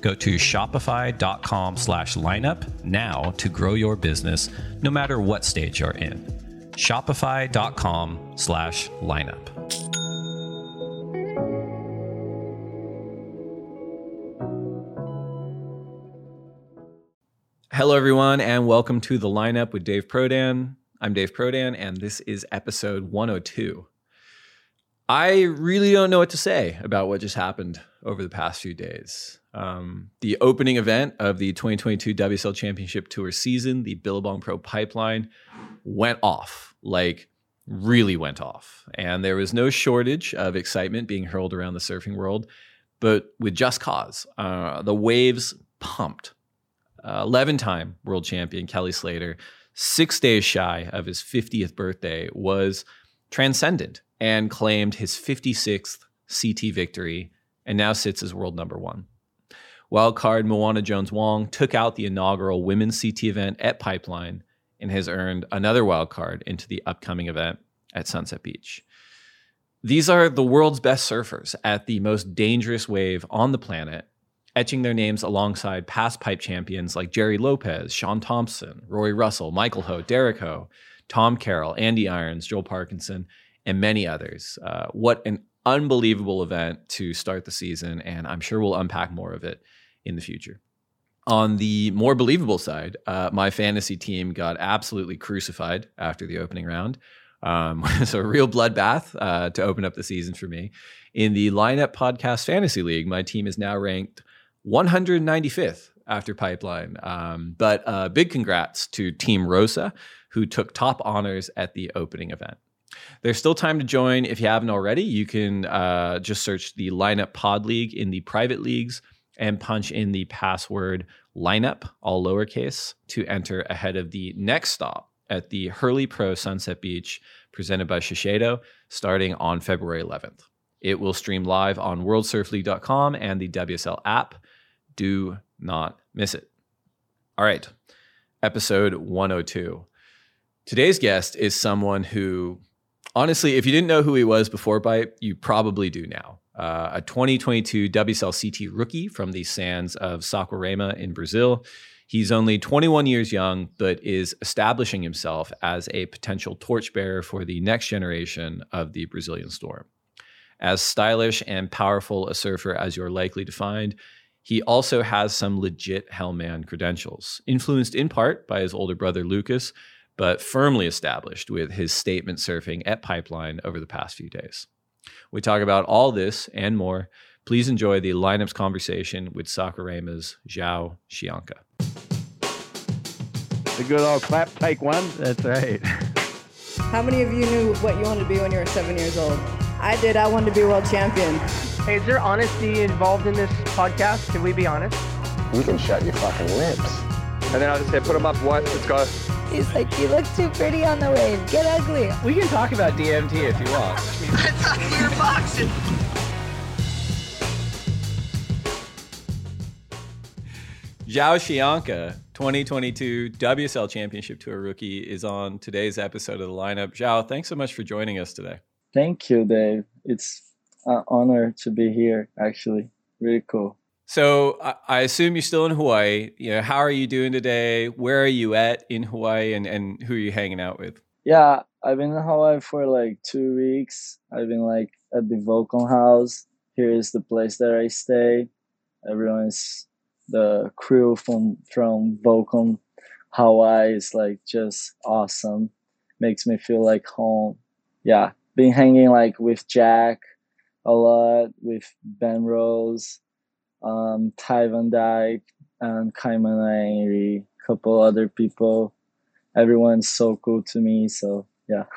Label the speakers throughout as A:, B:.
A: Go to shopify.com slash lineup now to grow your business no matter what stage you're in. Shopify.com slash lineup. Hello, everyone, and welcome to the lineup with Dave Prodan. I'm Dave Prodan, and this is episode 102. I really don't know what to say about what just happened over the past few days. Um, the opening event of the 2022 WSL Championship Tour season, the Billabong Pro Pipeline, went off like really went off. And there was no shortage of excitement being hurled around the surfing world, but with just cause. Uh, the waves pumped. 11 uh, time world champion Kelly Slater, six days shy of his 50th birthday, was transcendent and claimed his 56th CT victory and now sits as world number one. Wildcard Moana Jones Wong took out the inaugural women's CT event at Pipeline and has earned another wildcard into the upcoming event at Sunset Beach. These are the world's best surfers at the most dangerous wave on the planet etching their names alongside past pipe champions like Gerry Lopez, Shaun Tomson, Rory Russell, Michael Ho, Derek Ho, Tom Carroll, Andy Irons, Joel Parkinson, and many others. Uh, what an unbelievable event to start the season, and I'm sure we'll unpack more of it in the future. On the more believable side, uh, my fantasy team got absolutely crucified after the opening round. Um, so a real bloodbath uh, to open up the season for me. In the lineup podcast fantasy league, my team is now ranked 195th after Pipeline. Um, but uh, big congrats to Team Rosa, who took top honors at the opening event. There's still time to join if you haven't already. You can uh, just search the Lineup Pod League in the private leagues and punch in the password lineup, all lowercase, to enter ahead of the next stop at the Hurley Pro Sunset Beach presented by Shiseido starting on February 11th. It will stream live on worldsurfleague.com and the WSL app. Do not miss it. All right, episode 102. Today's guest is someone who, honestly, if you didn't know who he was before Pipe, you probably do now. Uh, a 2022 WSL CT rookie from the sands of Saquarema in Brazil. He's only 21 years young, but is establishing himself as a potential torchbearer for the next generation of the Brazilian Storm. As stylish and powerful a surfer as you're likely to find, he also has some legit Hellman credentials, influenced in part by his older brother Lucas, but firmly established with his statement surfing at Pipeline over the past few days. We talk about all this and more. Please enjoy the lineups conversation with Saquarema's João Chianca.
B: The good old clap, take one.
C: That's right.
D: How many of you knew what you wanted to be when you were seven years old? I did. I wanted to be world champion.
C: Hey, is there honesty involved in this podcast? Can we be honest?
B: You can shut your fucking lips.
D: And then I'll just say, put them up what? Let's go.
E: He's like, you look too pretty on the wave. Get ugly.
A: We can talk about DMT if you want. I thought you were boxing. João Chianca, 2022 WSL Championship Tour rookie, is on today's episode of the lineup. João, thanks so much for joining us today.
F: Thank you, Dave. It's an honor to be here, actually. Really cool.
A: So I, assume you're still in Hawaii. You know, how are you doing today? Where are you at in Hawaii, and, and who are you hanging out with?
F: Yeah, I've been in Hawaii for like two weeks. I've been like at the Volcom house. Here is the place that I stay. Everyone's the crew from from Volcom Hawaii is like just awesome. Makes me feel like home. Yeah, been hanging like with Jack a lot, with Ben Rose, um, Ty Van Dyke, and Kaiman Airi, couple other people. Everyone's so cool to me. So yeah.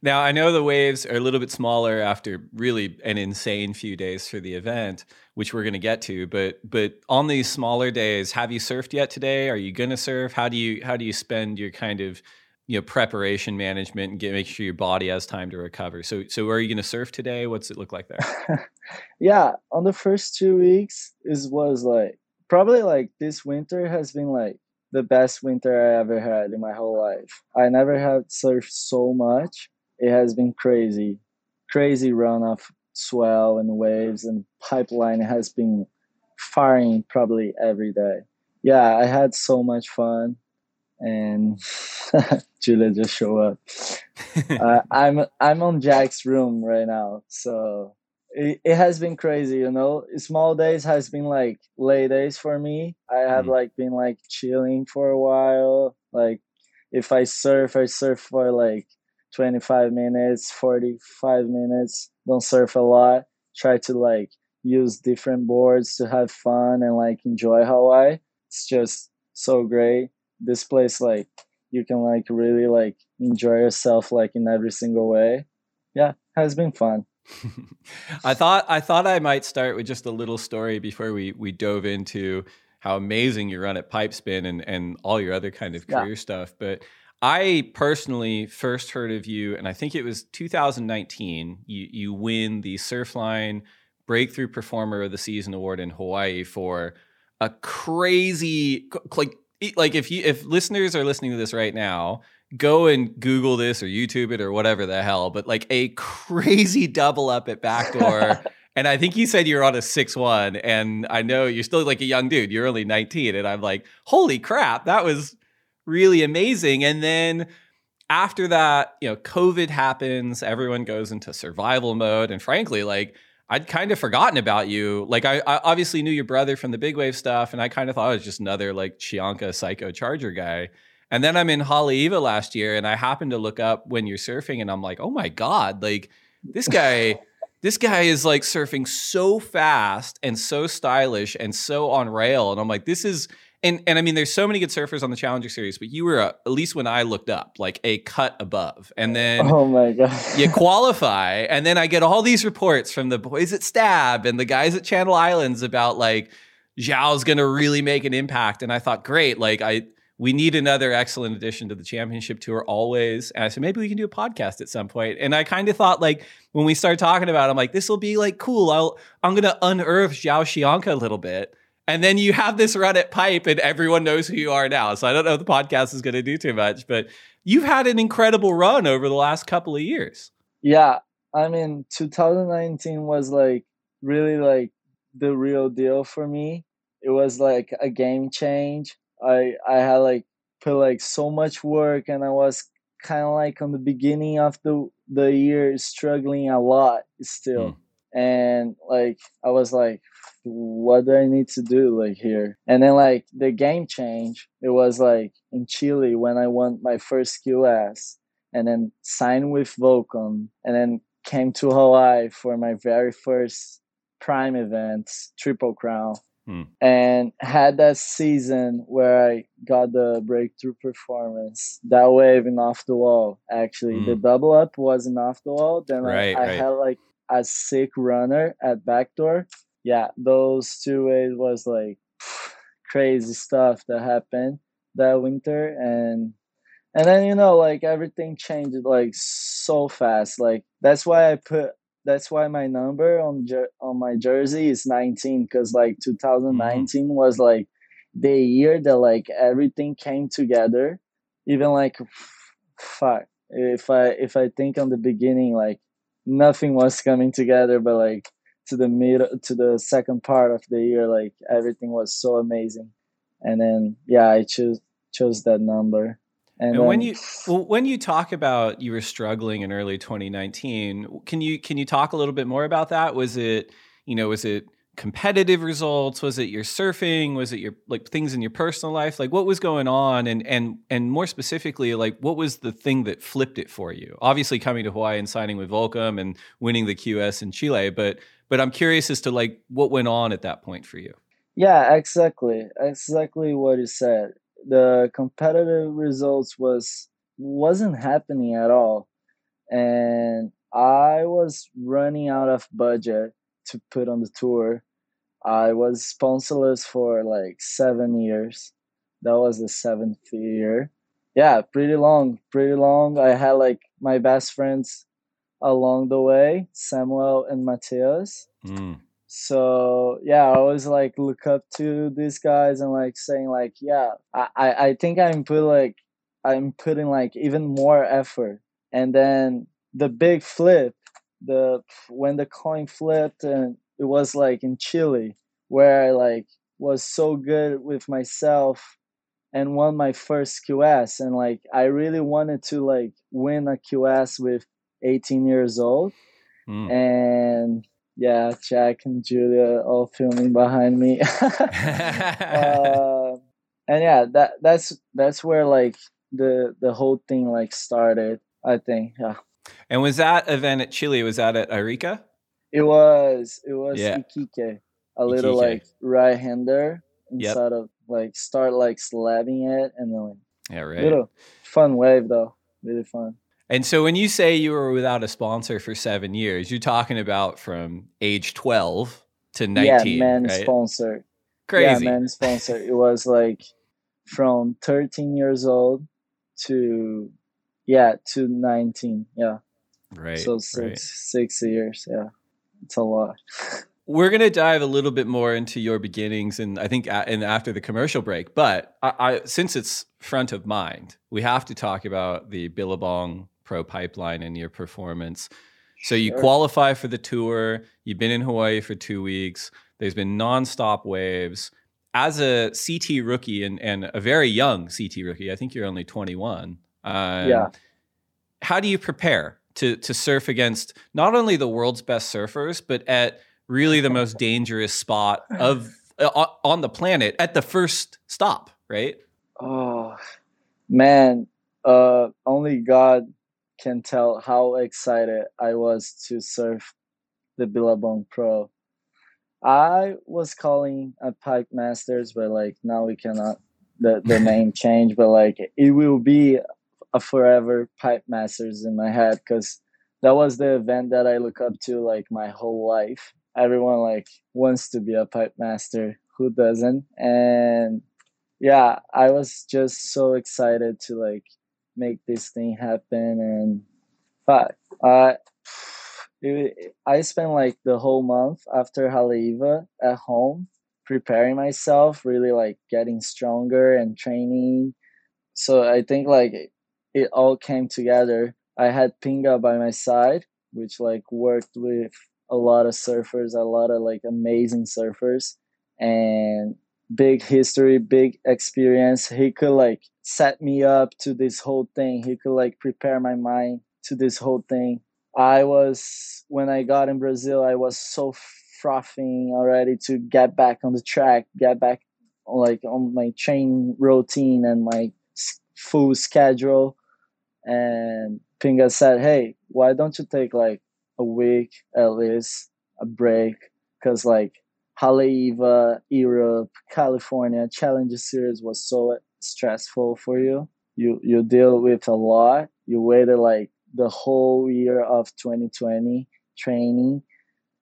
A: Now I know the waves are a little bit smaller after really an insane few days for the event, which we're going to get to. But but on these smaller days, have you surfed yet today? Are you going to surf? How do you how do you spend your kind of you know preparation management and get make sure your body has time to recover? So so are you going to surf today? What's it look like there?
F: yeah, on the first two weeks is was like probably like this winter has been like the best winter I ever had in my whole life. I never had surfed so much. It has been crazy, crazy run of swell and waves and pipeline has been firing probably every day. Yeah, I had so much fun, and Julia just show up. uh, I'm I'm on Jack's room right now, so it, it has been crazy you know? Small days has been like late days for me. I have
A: Mm.
F: like been like chilling for a while. Like if i surf i surf for like 25 minutes 45 minutes. Don't surf a lot. Try to like use different boards to have fun and like enjoy hawaii. It's just so great this place like you can like really like enjoy yourself like in every single way yeah has been fun
A: I thought I thought I might start with just a little story before we we dove into how amazing you run at pipe spin and and all your other kind of
F: Yeah.
A: career stuff. But I personally first heard of you, and I think it was 2019. You you win the Surfline Breakthrough Performer of the Season award in Hawaii for a crazy like like if you if listeners are listening to this right now go and Google this or YouTube it or whatever the hell, but like a crazy double up at backdoor. and I think you said you're on a six one, and I know you're still like a young dude. You're only 19, and I'm like, holy crap, that was really amazing. And then after that, you know, COVID happens, everyone goes into survival mode, and frankly, like. I'd kind of forgotten about you. Like I, I obviously knew your brother from the big wave stuff, and I kind of thought it was just another like Chianca psycho charger guy. And then I'm in Haleiwa last year and I happened to look up when you're surfing and I'm like, oh my God, like this guy, this guy is like surfing so fast and so stylish and so on rail. And I'm like, this is and and I mean, there's so many good surfers on the Challenger series, but you were uh, at least when I looked up, like a cut above. And then
F: oh my god.
A: you qualify and then i get all these reports from the boys at stab and the guys at channel islands about like João's gonna really make an impact. And i thought great like i we need another excellent addition to the championship tour always. And i said maybe we can do a podcast at some point. point and i kind of thought like when we started talking about it, i'm like this will be like cool. I'll i'm gonna unearth João Chianca a little bit and then you have this run at pipe and everyone knows who you are now. So i don't know if the podcast is going to do too much but you've had an incredible run over the last couple of years.
F: Yeah i mean 2019 was like really like the real deal for me. It was like a game change. I i had like put like so much work and i was kind of like on the beginning of the the year struggling a lot still hmm. And like i was like what do i need to do like here and then like the game change it was like in chile when i won my first qs and then signed with volcom and then came to Hawaii for my very first prime event, Triple Crown,
A: Hmm.
F: and had that season where I got the breakthrough performance. That wave in off the wall, actually, the
A: Hmm.
F: double up wasn't off the wall. Then
A: Right,
F: I, I
A: right.
F: had like a sick runner at backdoor. Yeah, those two ways was like crazy stuff that happened that winter and and then you know like everything changed like so fast like that's why i put that's why my number on jer- on my jersey is 19 because like 2019 mm-hmm. was like the year that like everything came together even like fuck if i if i think on the beginning like nothing was coming together but like to the middle to the second part of the year like everything was so amazing and then yeah i chose chose that number
A: and, and when you well, when you talk about you were struggling in early 2019, can you can you talk a little bit more about that? Was it you know was it competitive results? Was it your surfing? Was it your like things in your personal life? Like what was going on? And and and more specifically, like what was the thing that flipped it for you? Obviously, coming to Hawaii and signing with Volcom and winning the QS in Chile, but but I'm curious as to like what went on at that point for you.
F: Yeah, exactly, exactly what you said the competitive results was wasn't happening at all and i was running out of budget to put on the tour. I was sponsorless for like seven years. That was the seventh year. Yeah pretty long pretty long. I had like my best friends along the way samuel and Mateus mm. So yeah i always like look up to these guys and like saying like yeah i i think i'm put like i'm putting like even more effort. And then the big flip the when the coin flipped and it was like in chile where i like was so good with myself and won my first qs and like i really wanted to like win a qs with 18 years old mm. and yeah, Jack and Julia all filming behind me. uh, and yeah, that that's that's where like the the whole thing like started. I think, yeah.
A: And was that event at Chile? Was that at Arica?
F: It was. It was yeah. Iquique, a little like right hander instead yep. of like start like slabbing it and then like
A: yeah, right.
F: Little fun wave though, really fun.
A: And so when you say you were without a sponsor for seven years, you're talking about from age 12 to 19.
F: Yeah, man
A: right?
F: sponsor.
A: Crazy.
F: Yeah, man sponsor. It was like from 13 years old to, yeah, to 19. Yeah.
A: Right.
F: So six, right. six years. Yeah. It's a lot.
A: We're going to dive a little bit more into your beginnings and I think and after the commercial break, but I, I since it's front of mind, we have to talk about the Billabong Pro Pipeline and your performance. So you qualify for the tour. You've been in Hawaii for two weeks. There's been nonstop waves. As a CT rookie and, and a very young CT rookie, I think you're only 21.
F: Um, yeah.
A: How do you prepare to to surf against not only the world's best surfers, but at really the most dangerous spot of uh, on the planet at the first stop, right?
F: Oh man, uh, only God can tell how excited I was to surf the Billabong Pro. I was calling a Pipe Masters, but like now we cannot the the name change, but like it will be a forever Pipe Masters in my head because that was the event that I look up to like my whole life. Everyone like wants to be a pipe master. Who doesn't? And yeah, I was just so excited to like make this thing happen and but uh it, i spent like the whole month after haleiwa at home preparing myself really like getting stronger and training so i think like it, all came together i had pinga by my side which like worked with a lot of surfers a lot of like amazing surfers and big history, big experience. He could like set me up to this whole thing. He could like prepare my mind to this whole thing. I was when I got in Brazil, I was so frothing already to get back on the track, get back like on my train routine and my full schedule. And Pinga said, "Hey, why don't you take like a week at least, a break? Because like Haleiwa, Europe, California Challenger Series was so stressful for you. You you deal with a lot. You waited like the whole year of 2020 training,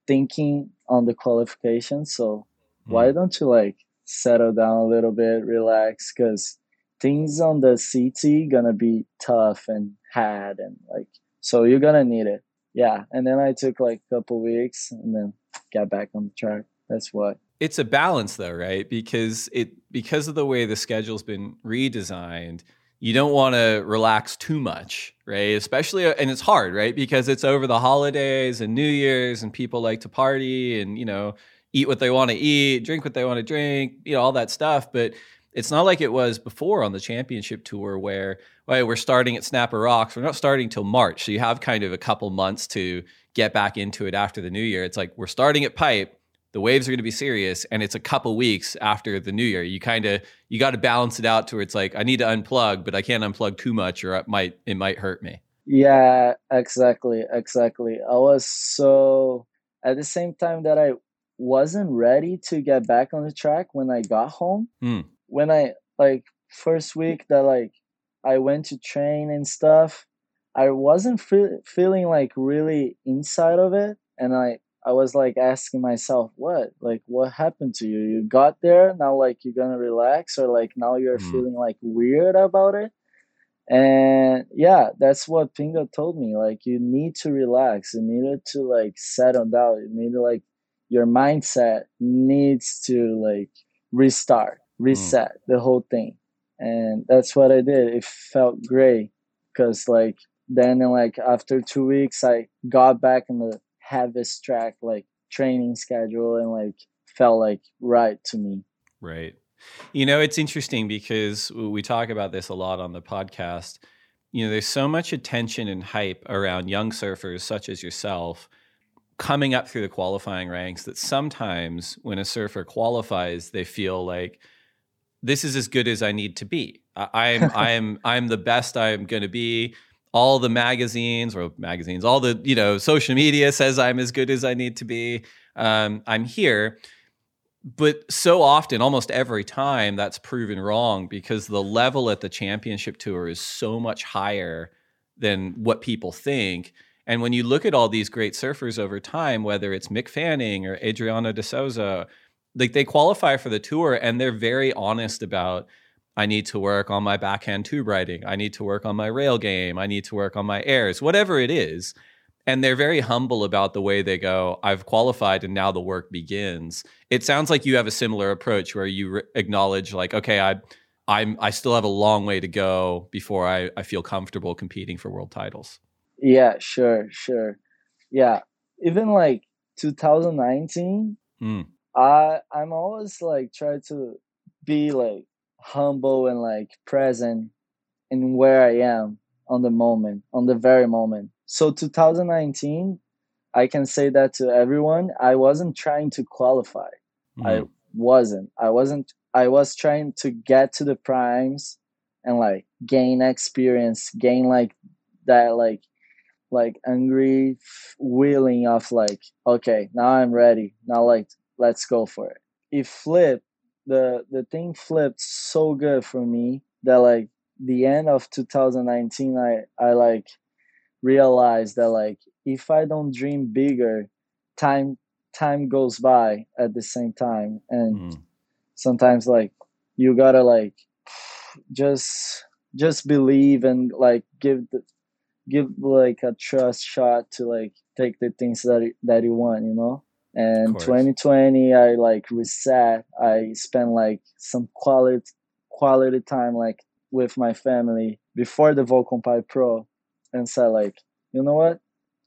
F: thinking on the qualification. So
A: Hmm.
F: why don't you like settle down a little bit, relax, because things on the CT gonna be tough and hard and like so you're gonna need it. Yeah. And then I took like a couple weeks and then got back on the track. That's what.
A: it's a balance though right because it because of the way the schedule's been redesigned you don't want to relax too much right especially uh, and it's hard right because it's over the holidays and new year's and people like to party and you know eat what they want to eat drink what they want to drink you know all that stuff but it's not like it was before on the championship tour where well, we're starting at snapper rocks we're not starting till march so you have kind of a couple months to get back into it after the new year it's like we're starting at pipe the waves are going to be serious and it's a couple weeks after the new year you kind of you got to balance it out to where it's like i need to unplug but i can't unplug too much or it might it might hurt me
F: Yeah, exactly, exactly. I was so at the same time that I wasn't ready to get back on the track when I got home.
A: Hmm.
F: When I like first week that like I went to train and stuff, I wasn't fe- feeling like really inside of it, and I I was like asking myself, what like what happened to you? You got there now, like you're gonna relax, or like now you're
A: Hmm.
F: feeling like weird about it. And yeah, that's what Pinga told me. Like you need to relax. You needed to like settle down. You need to like your mindset needs to like restart, Mm. reset the whole thing. And that's what I did. It felt great because like then and like after two weeks I got back in the heaviest track like training schedule and like felt like right to me.
A: right you know it's interesting because we talk about this a lot on the podcast you know there's so much attention and hype around young surfers such as yourself coming up through the qualifying ranks that sometimes when a surfer qualifies they feel like this is as good as I need to be. I, I'm I'm I'm the best I'm going to be. All the magazines or magazines, all the you know social media says I'm as good as I need to be. Um, I'm here, but so often, almost every time, that's proven wrong because the level at the championship tour is so much higher than what people think. And when you look at all these great surfers over time, whether it's Mick Fanning or Adriano de Souza, like they qualify for the tour and they're very honest about I need to work on my backhand tube riding. I need to work on my rail game. I need to work on my airs, whatever it is. And they're very humble about the way they go, I've qualified and now the work begins. It sounds like you have a similar approach where you re- acknowledge, like, okay, I, I'm, I still have a long way to go before I, I feel comfortable competing for world titles.
F: Yeah, sure, sure. Yeah. Even like 2019,
A: Hmm.
F: I I'm always like try to be like humble and like present in where I am on the moment, on the very moment. So 2019, I can say that to everyone. I wasn't trying to qualify. I
A: Hmm.
F: wasn't. I wasn't. I was trying to get to the primes and like gain experience, gain like that like like angry f- willing of like okay now i'm ready now like let's go for it. It flipped the the thing flipped so good for me that like the end of 2019 i i like realized that like if i don't dream bigger time time goes by at the same time. And
A: Hmm.
F: sometimes like you gotta like just just believe and like give the give like a trust shot to like take the things that that you want you know and 2020 i like reset. I spent like some quality quality time like with my family before the Volcom Pipe Pro and said like you know what?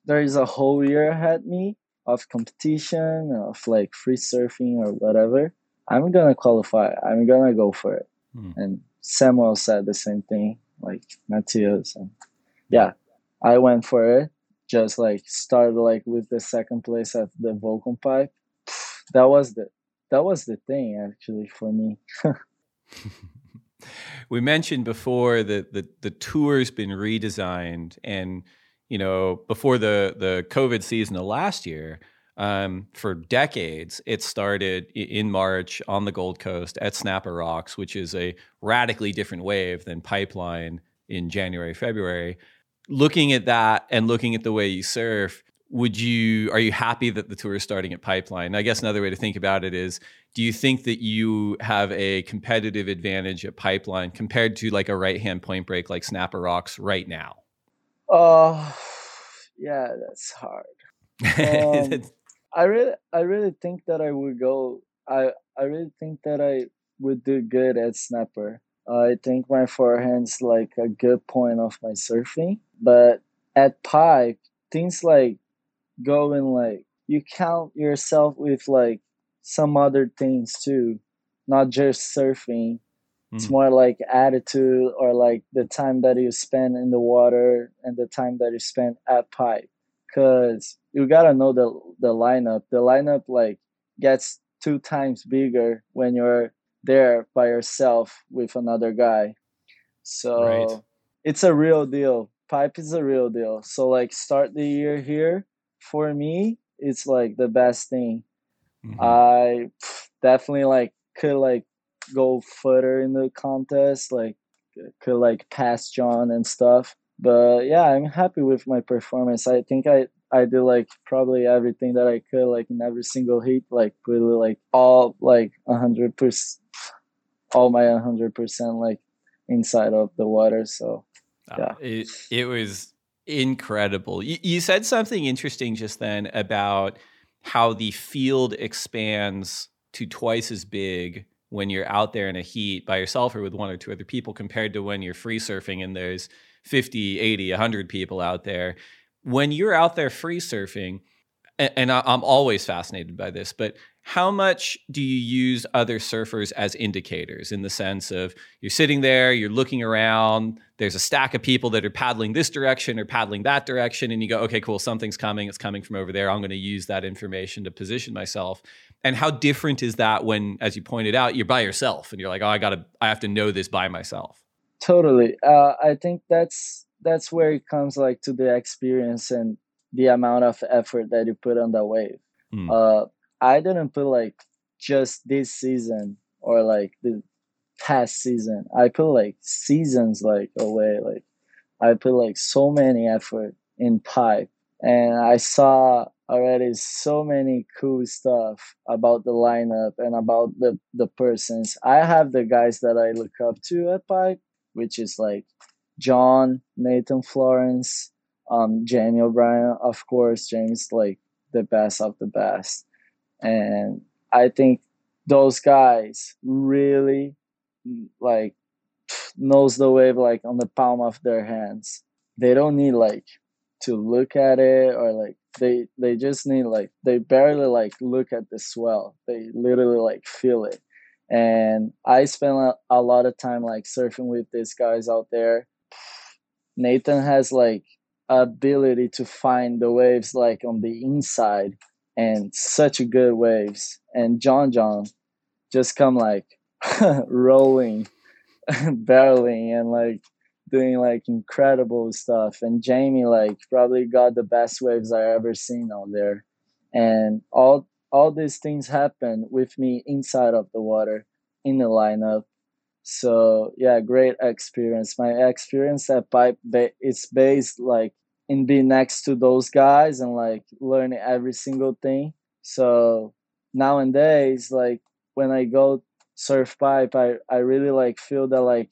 F: There is a whole year ahead me of competition of like free surfing or whatever. I'm gonna qualify. I'm gonna go for it.
A: Hmm.
F: and samuel said the same thing like Mateus and yeah i went for it just like started like with the second place at the Volcom pipe. That was the that was the thing actually for me.
A: We mentioned before that the, the tour's been redesigned and you know before the the covid season of last year um, for decades it started in march on the gold coast at snapper rocks which is a radically different wave than pipeline in january february looking at that and looking at the way you surf would you are you happy that the tour is starting at pipeline? I guess another way to think about it is do you think that you have a competitive advantage at pipeline compared to like a right hand point break like snapper rocks right now?
F: Uh yeah that's hard. Um, i really i really think that i would go i i really think that i would do good at snapper. I think my forehand's like a good point of my surfing but at pipe things like going like you count yourself with like some other things too not just surfing. Mm-hmm. it's more like attitude or like the time that you spend in the water and the time that you spend at pipe because you gotta know the the lineup. The lineup like gets two times bigger when you're there by yourself with another guy. So right. it's a real deal pipe is a real deal. So like start the year here for me it's like the best thing. Mm-hmm. i definitely like could like go further in the contest like could like pass john and stuff. But yeah i'm happy with my performance. I think i i did like probably everything that i could like in every single heat like really like all like 100% all my 100% like inside of the water. So
A: uh, it, it was incredible. You, you said something interesting just then about how the field expands to twice as big when you're out there in a heat by yourself or with one or two other people compared to when you're free surfing and there's 50, 80, 100 people out there. When you're out there free surfing, and I'm always fascinated by this, but how much do you use other surfers as indicators in the sense of you're sitting there, you're looking around, there's a stack of people that are paddling this direction or paddling that direction, and you go, okay, cool, something's coming, it's coming from over there. I'm going to use that information to position myself. And how different is that when, as you pointed out, you're by yourself and you're like, oh, I gotta, I have to know this by myself.
F: Totally. Uh, I think that's that's where it comes like to the experience and the amount of effort that you put on that wave. Mm. Uh, I didn't put like just this season or like the past season. I put like seasons like away. Like I put like so many effort in pipe, and I saw already so many cool stuff about the lineup and about the the persons. I have the guys that I look up to at pipe, which is like John, Nathan Florence, um, Jamie O'Brien, of course. James like the best of the best and I think those guys really like knows the wave like on the palm of their hands. They don't need like to look at it or like they they just need like they barely like look at the swell. They literally like feel it. And I spend a, a lot of time like surfing with these guys out there. Nathan has like ability to find the waves like on the inside and such a good waves. And John John just come like rolling, barreling, and like doing like incredible stuff. And Jamie like probably got the best waves I ever seen out there. And all all these things happen with me inside of the water in the lineup. So yeah, great experience. My experience at Pipe ba- it's based like and be next to those guys and like learn every single thing. So nowadays, like when I go surf pipe, I, I really like feel that like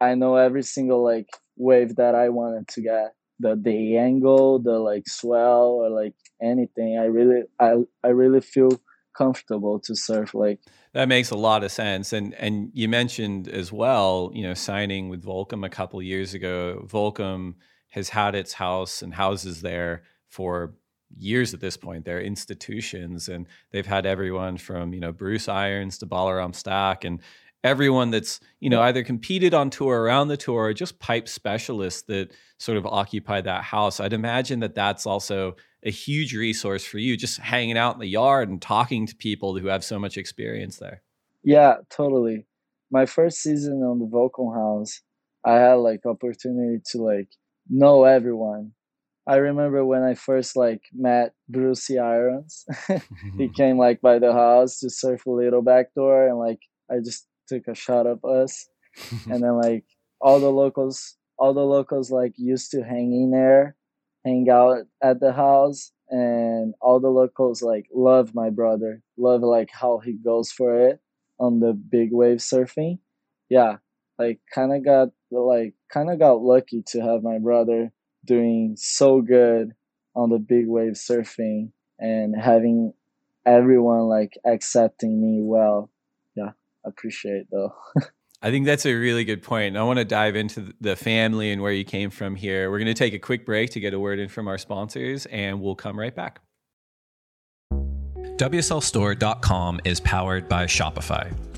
F: I know every single like wave that I wanted to get. The the angle, the like swell or like anything. I really I I really feel comfortable to surf like
A: that makes a lot of sense and and you mentioned as well you know signing with volcom a couple years ago volcom has had its house and houses there for years at this point. They're institutions, and they've had everyone from you know Bruce Irons to Balaram Stack, and everyone that's you know either competed on tour around the tour or just pipe specialists that sort of occupy that house. I'd imagine that that's also a huge resource for you, just hanging out in the yard and talking to people who have so much experience there.
F: Yeah, totally. My first season on the Volcom House, I had like opportunity to like know everyone. I remember when I first like met Brucey Irons. he came like by the house to surf a little back door and like I just took a shot of us. and then like all the locals all the locals like used to hang in there, hang out at the house and all the locals like love my brother, love like how he goes for it on the big wave surfing. Yeah, like kind of got like kind of got lucky to have my brother doing so good on the big wave surfing and having everyone like accepting me well. Yeah, appreciate though.
A: I think that's a really good point. I want to dive into the family and where you came from here. We're going to take a quick break to get a word in from our sponsors, and we'll come right back. WSLStore.com is powered by Shopify.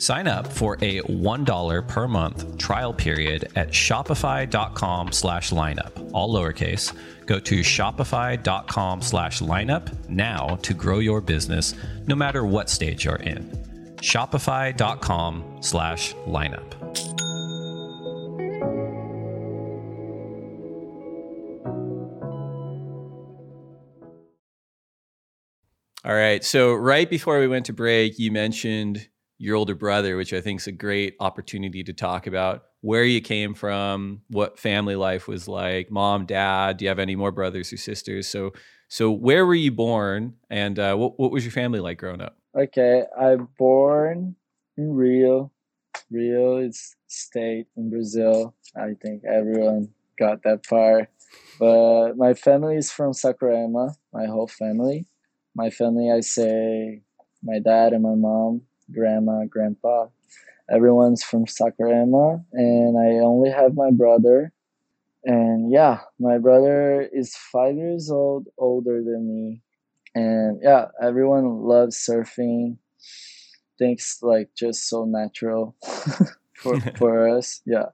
A: Sign up for a $1 per month trial period at shopify.com slash lineup, all lowercase. Go to shopify.com slash lineup now to grow your business no matter what stage you're in. Shopify.com slash lineup. All right. So, right before we went to break, you mentioned your older brother, which I think is a great opportunity to talk about where you came from, what family life was like, mom, dad. Do you have any more brothers or sisters? So, so where were you born, and uh, what what was your family like growing up?
F: Okay, I'm born in Rio. Rio is state in Brazil. I think everyone got that far. But my family is from Saquarema. My whole family. My family, I say, my dad and my mom grandma, grandpa. Everyone's from Saquarema, and I only have my brother. And yeah, my brother is five years old older than me. And yeah, everyone loves surfing. Thinks like just so natural for for us. Yeah.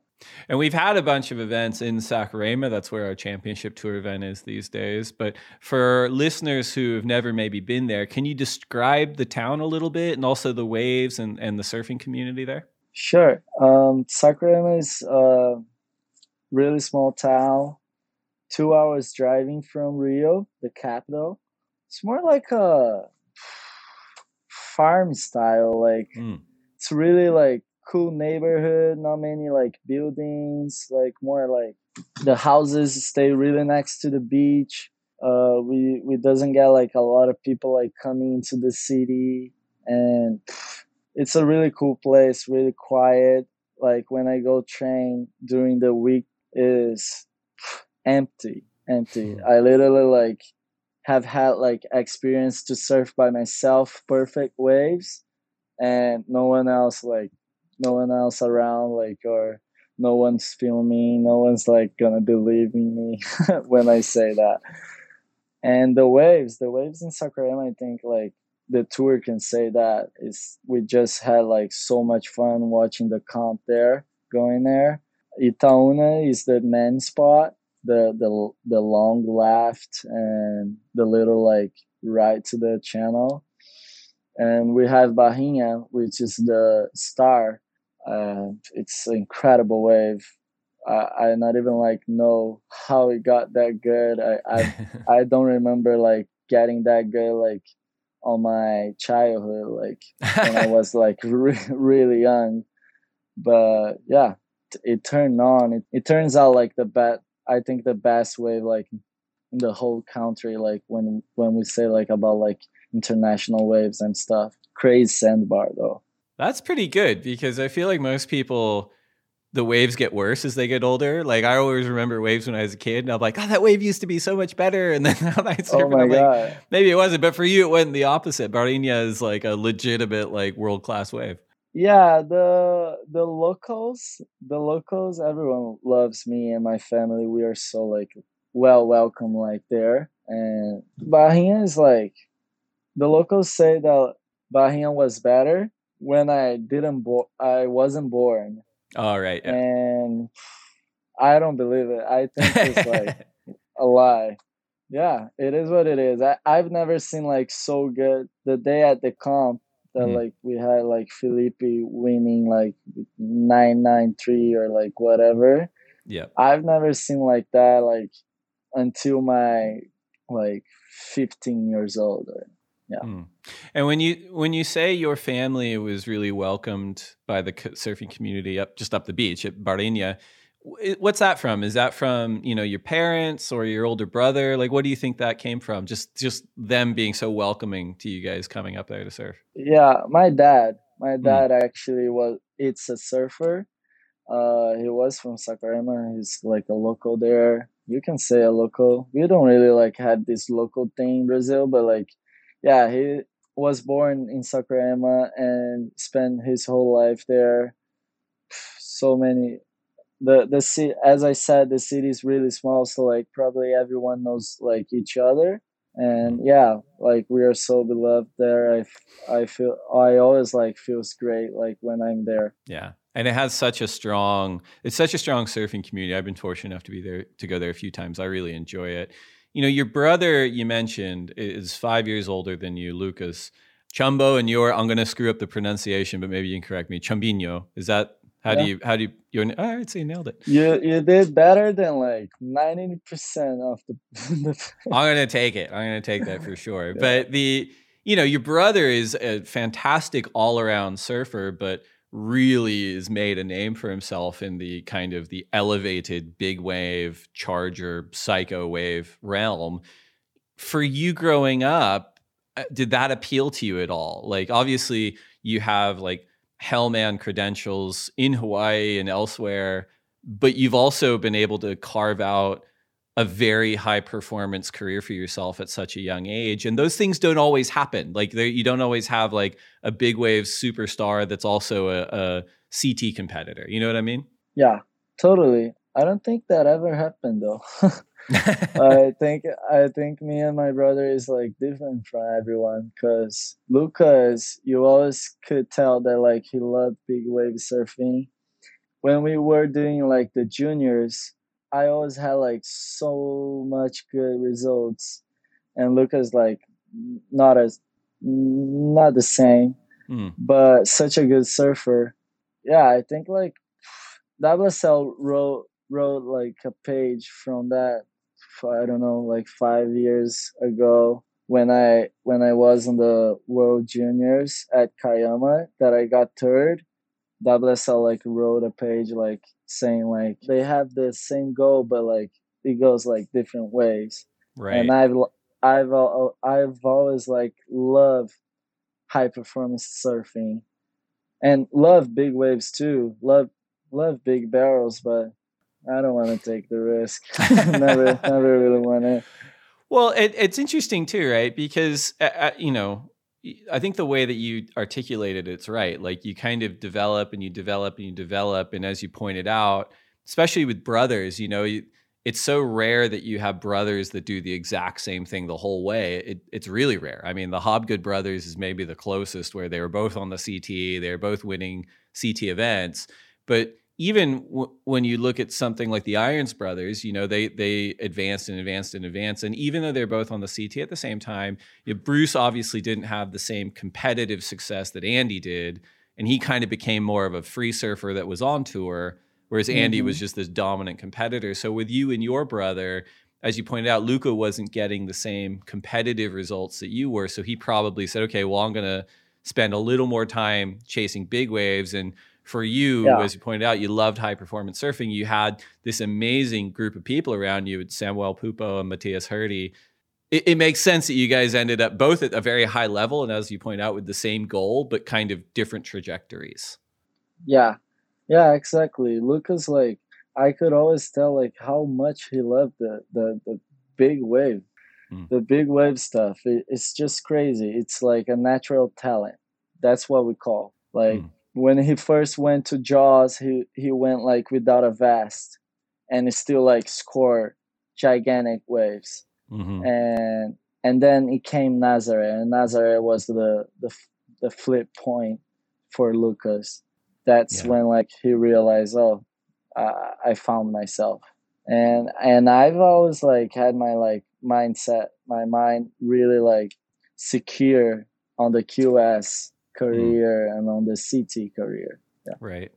A: And we've had a bunch of events in Saquarema. That's where our championship tour event is these days. But for listeners who have never maybe been there, can you describe the town a little bit and also the waves and, and the surfing community there?
F: Sure. Um, is a really small town, two hours driving from Rio, the capital. It's more like a farm style. Like mm. it's really like cool neighborhood, not many like buildings, like more like the houses stay really next to the beach. Uh, we we doesn't get like a lot of people like coming into the city, and it's a really cool place, really quiet. Like when I go train during the week, is empty, empty. Hmm. I literally like have had like experience to surf by myself, perfect waves, and no one else like no one else around like or no one's filming no one's like gonna believe in me when i say that. And the waves the waves in saquarema i think like the tour can say that is we just had like so much fun watching the comp there going there. Itaúna is the main spot the the the long left and the little like right to the channel. And we have Barrinha, which is the star uh, it's an incredible wave. I, I not even like know how it got that good. I I, I don't remember like getting that good like on my childhood, like when I was like re- really young. But yeah, it turned on. It, it turns out like the best. I think the best wave like in the whole country. Like when when we say like about like international waves and stuff. Crazy sandbar though.
A: That's pretty good because I feel like most people the waves get worse as they get older. Like I always remember waves when I was a kid, and I'm like, "Oh, that wave used to be so much better." And then now I surf,
F: oh
A: I'm
F: God.
A: like, maybe it wasn't, but for you, it went the opposite. Barrinha is like a legitimate, like world class wave.
F: Yeah, the the locals, the locals, everyone loves me and my family. We are so like well welcome like there. And Barrinha is like the locals say that Barrinha was better when I didn't bo- I wasn't born.
A: All right. Yeah.
F: And I don't believe it. I think it's like a lie. Yeah, it is what it is. I, I've never seen like so good the day at the comp that
A: Mhm.
F: like we had like Filipe winning like nine nine three or like whatever.
A: yeah.
F: I've never seen like that like until my like 15 years old. Or,
A: Mm. And when you when you say your family was really welcomed by the surfing community up just up the beach at Barrinha, wh- what's that from? Is that from you know your parents or your older brother? Like, what do you think that came from? Just just them being so welcoming to you guys coming up there to surf.
F: Yeah, my dad. My dad actually was. It's a surfer. Uh, he was from Saquarema. He's like a local there. You can say a local. We don't really like had this local thing in Brazil, but like, yeah, he was born in Saquarema and spent his whole life there. So many. The the city, as I said, the city is really small, so like probably everyone knows like each other and yeah like we are so beloved there I I feel i always like feels great like when i'm there
A: Yeah. And it has such a strong, it's such a strong surfing community. I've been fortunate enough to be there, to go there a few times. I really enjoy it. You know, your brother, you mentioned, is five years older than you, Lucas. Chumbo and your, I'm going to screw up the pronunciation, but maybe you can correct me. Chumbinho. Is that, how do you, how do you, you're, oh, I'd say you nailed it.
F: you you did better than like 90% of the, the
A: I'm going to take it. I'm going to take that for sure. But the, you know, your brother is a fantastic all around surfer, but really has made a name for himself in the kind of the elevated big wave, charger, psycho wave realm. For you growing up, uh, did that appeal to you at all? Like, obviously, you have like Hellman credentials in Hawaii and elsewhere, but you've also been able to carve out a very high performance career for yourself at such a young age. And those things don't always happen. Like you don't always have like a big wave superstar that's also a, a ct competitor. You know what i mean?
F: Yeah totally. I don't think that ever happened though. I think I think me and my brother is like different from everyone because Lucas, you always could tell that like he loved big wave surfing. When we were doing like the juniors, I always had like so much good results, and Lucas like not as not the same,
A: Hmm.
F: but such a good surfer. Yeah, I think like WSL wrote wrote like a page from that I don't know like five years ago when I when I was in the World Juniors at Kiama that I got third. WSL like wrote a page like saying like they have the same goal but like it goes like different ways.
A: right
F: And I've I've I've always like loved high performance surfing and love big waves too. Love love big barrels, but I don't want to take the risk. never never really want to.
A: Well, it, it's interesting too, right? Because uh, uh, you know, I think the way that you articulated it's right. Like you kind of develop and you develop and you develop, and as you pointed out, especially with brothers, you know, it's so rare that you have brothers that do the exact same thing the whole way. It, it's really rare. I mean, the Hobgood brothers is maybe the closest, where they were both on the CT, they were both winning CT events, but even w- when you look at something like the Irons brothers, you know they they advanced and advanced and advanced, and even though they're both on the CT at the same time, you know, Bruce obviously didn't have the same competitive success that Andy did, and he kind of became more of a free surfer that was on tour, whereas Andy
F: Mm-hmm.
A: was just this dominant competitor. So with you and your brother, as you pointed out, Luca wasn't getting the same competitive results that you were. So he probably said, okay, well, I'm going to spend a little more time chasing big waves. And for you,
F: Yeah.
A: as you pointed out, you loved high performance surfing. You had this amazing group of people around you Samuel Pupo and Mateus Herdy. It, it makes sense that you guys ended up both at a very high level and, as you point out, with the same goal, but kind of different trajectories.
F: Yeah, yeah, exactly. Lucas, like, I could always tell like how much he loved the the, the big wave,
A: Mm.
F: the big wave stuff. It, it's just crazy. It's like a natural talent. That's what we call like
A: Mm.
F: When he first went to Jaws, he he went like without a vest, and he still like scored gigantic waves.
A: Mhm.
F: and and then it came Nazaré, and Nazaré was the the the flip point for Lucas. That's
A: Yeah.
F: when like he realized, oh, I, I found myself, and and I've always like had my like mindset, my mind really like secure on the QS career mm. and on the CT career.
A: Right.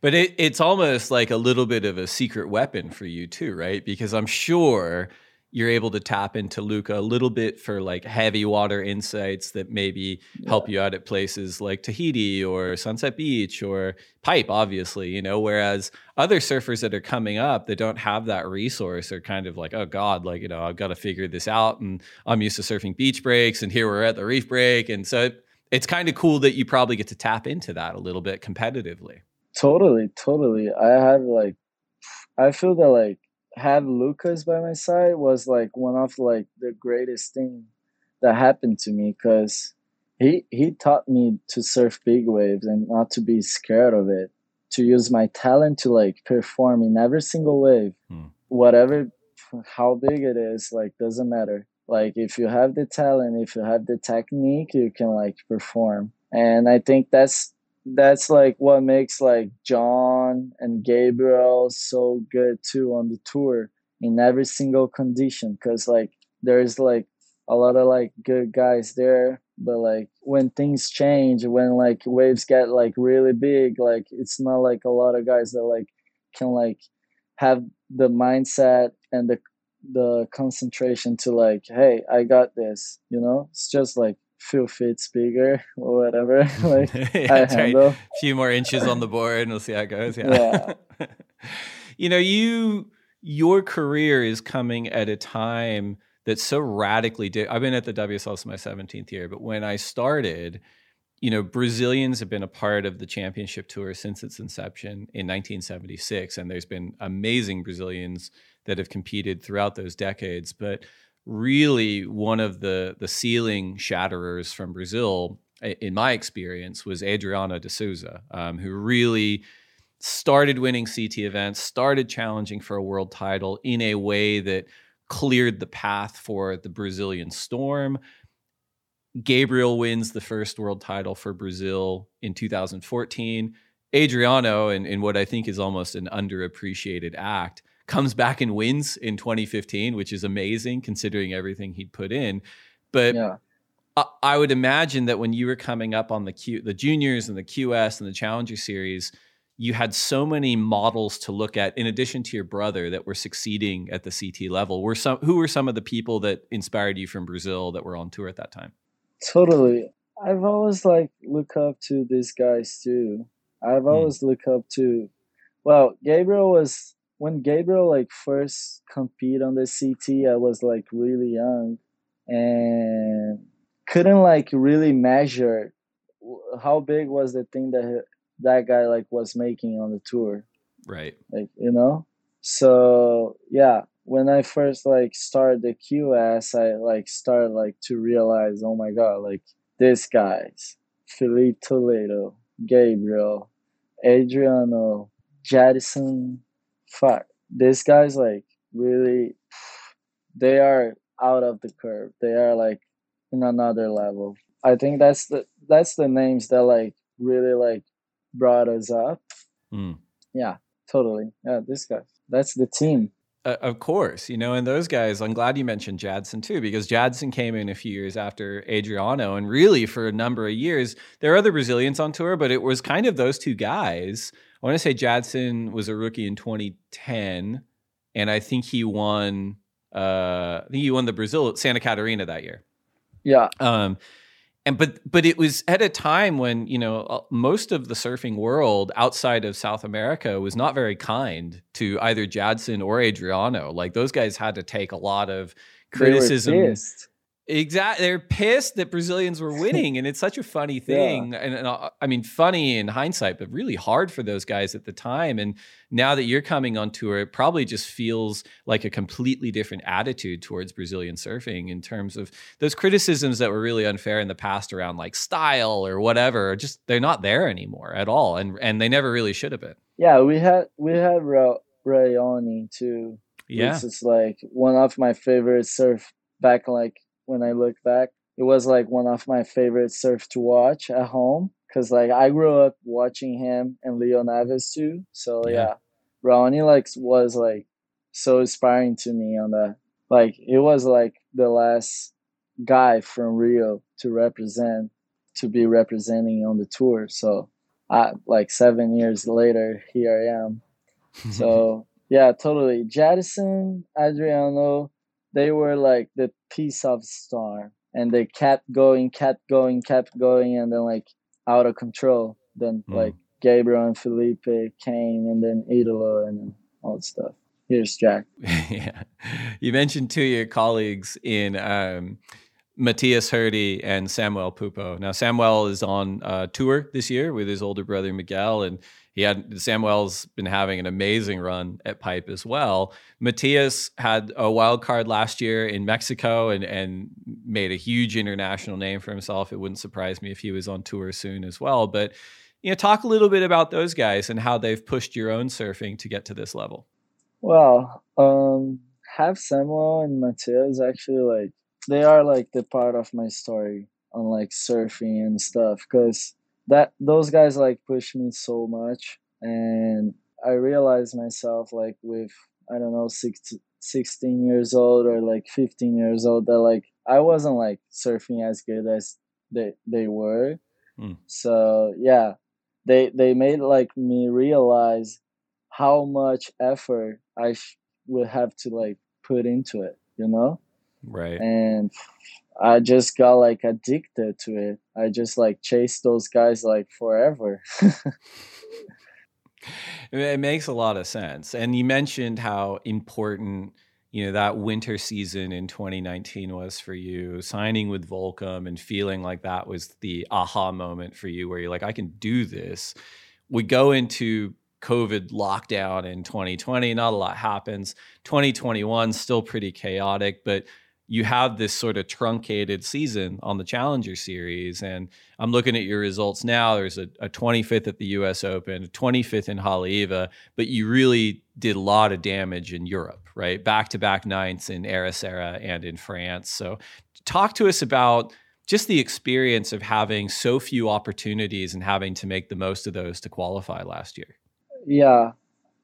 A: But it, it's almost like a little bit of a secret weapon for you too, right? Because I'm sure you're able to tap into Luca a little bit for like heavy water insights that maybe help you out at places like Tahiti or Sunset Beach or Pipe, obviously, you know, whereas other surfers that are coming up that don't have that resource are kind of like, oh God, like, you know, I've got to figure this out. And I'm used to surfing beach breaks and here we're at the reef break. And so it, it's kind of cool that you probably get to tap into that a little bit competitively.
F: Totally, totally. I have like, I feel that like have Lucas by my side was like one of like the greatest thing that happened to me because he he taught me to surf big waves and not to be scared of it, to use my talent to like perform in every single wave,
A: Hmm.
F: whatever, how big it is, like doesn't matter. Like if you have the talent, if you have the technique, you can like perform. And I think that's that's like what makes like John and Gabriel so good too on the tour in every single condition because like there's like a lot of like good guys there but like when things change when like waves get like really big like it's not like a lot of guys that like can like have the mindset and the the concentration to like hey i got this you know it's just like few feet bigger or whatever like
A: Yeah,
F: I
A: that's right.
F: handle.
A: A few more inches on the board and we'll see how it goes. Yeah. you know, you your career is coming at a time that's so radically di- I've been at the WSL since my 17th year, but when I started, you know, Brazilians have been a part of the championship tour since its inception in 1976 and there's been amazing Brazilians that have competed throughout those decades, but really one of the the ceiling shatterers from Brazil, in my experience, was Adriano de Souza, um, who really started winning CT events, started challenging for a world title in a way that cleared the path for the Brazilian Storm. Gabriel wins the first world title for Brazil in 2014. Adriano, in, in what I think is almost an underappreciated act, comes back and wins in 2015, which is amazing considering everything he'd put in. But
F: yeah
A: I, I would imagine that when you were coming up on the Q, the juniors and the QS and the Challenger series, you had so many models to look at in addition to your brother that were succeeding at the CT level. Were some who were some of the people that inspired you from Brazil that were on tour at that time?
F: Totally. I've always like look up to these guys too. I've hmm. always look up to well, Gabriel was when Gabriel like first compete on the CT, I was like really young and couldn't like really measure how big was the thing that that guy like was making on the tour
A: Right.
F: like you know so yeah when i first like started the qs i like started like to realize oh my god like these guys filipe toledo gabriel adriano Jadson, fuck these guys like really they are out of the curve. They are like in another level. I think that's the that's the names that like really like brought us up.
A: Mm.
F: yeah totally. Yeah this guy that's the team
A: uh, of course, you know, and those guys, I'm glad you mentioned Jadson too, because Jadson came in a few years after Adriano. And really, for a number of years, there are other Brazilians on tour, but it was kind of those two guys. I want to say Jadson was a rookie in 2010, and I think he won. Uh, I think he won the Brazil Santa Catarina that year.
F: Yeah.
A: Um, and but but it was at a time when you know uh, most of the surfing world outside of South America was not very kind to either Jadson or Adriano. Like those guys had to take a lot of criticism. Exactly, they're pissed that Brazilians were winning, and it's such a funny thing. Yeah. And, and, uh, I mean, funny in hindsight, but really hard for those guys at the time. And now that you're coming on tour, it probably just feels like a completely different attitude towards Brazilian surfing in terms of those criticisms that were really unfair in the past around like style or whatever. Just they're not there anymore at all, and and they never really should have been.
F: Yeah, we had we had Ra- Raoni too. Yeah, It's like one of my favorite surf back like when I look back. It was like one of my favorite surf to watch at home because like I grew up watching him and Leo Neves too. So yeah, yeah Raoni like was like so inspiring to me on that. Like it was like the last guy from Rio to represent to be representing on the tour. So I like seven years later here I am. so yeah, totally. Jadson, Adriano, they were like the piece of star and they kept going kept going kept going and then like out of control then mm. like gabriel and filipe came and then italo and all that stuff here's jack
A: yeah you mentioned two of your colleagues in um, Mateus Herdy and Samuel Pupo. Now, Samuel is on uh, tour this year with his older brother Miguel, and he had Samuel's been having an amazing run at pipe as well. Mateus had a wild card last year in Mexico and and made a huge international name for himself. It wouldn't surprise me if he was on tour soon as well. But you know, talk a little bit about those guys and how they've pushed your own surfing to get to this level.
F: Well, um, have Samuel and Mateus actually like they are like the part of my story on like surfing and stuff because that those guys like push me so much and i realized myself like with i don't know 16, 16 years old or like 15 years old that like i wasn't like surfing as good as they they were. Mm. so yeah they they made like me realize how much effort i sh- would have to like put into it you know?
A: Right.
F: And I just got like addicted to it. I just like chased those guys like forever.
A: it makes a lot of sense. And you mentioned how important, you know, that winter season in 2019 was for you, signing with Volcom and feeling like that was the aha moment for you where you're like, I can do this. We go into COVID lockdown in 2020, not a lot happens. 2021 still pretty chaotic, but you have this sort of truncated season on the Challenger Series. And I'm looking at your results now. There's a, a 25th at the US Open, a 25th in Haleiwa, but you really did a lot of damage in Europe, right? Back to back ninths in Ericeira and in France. So, talk to us about just the experience of having so few opportunities and having to make the most of those to qualify last year.
F: Yeah,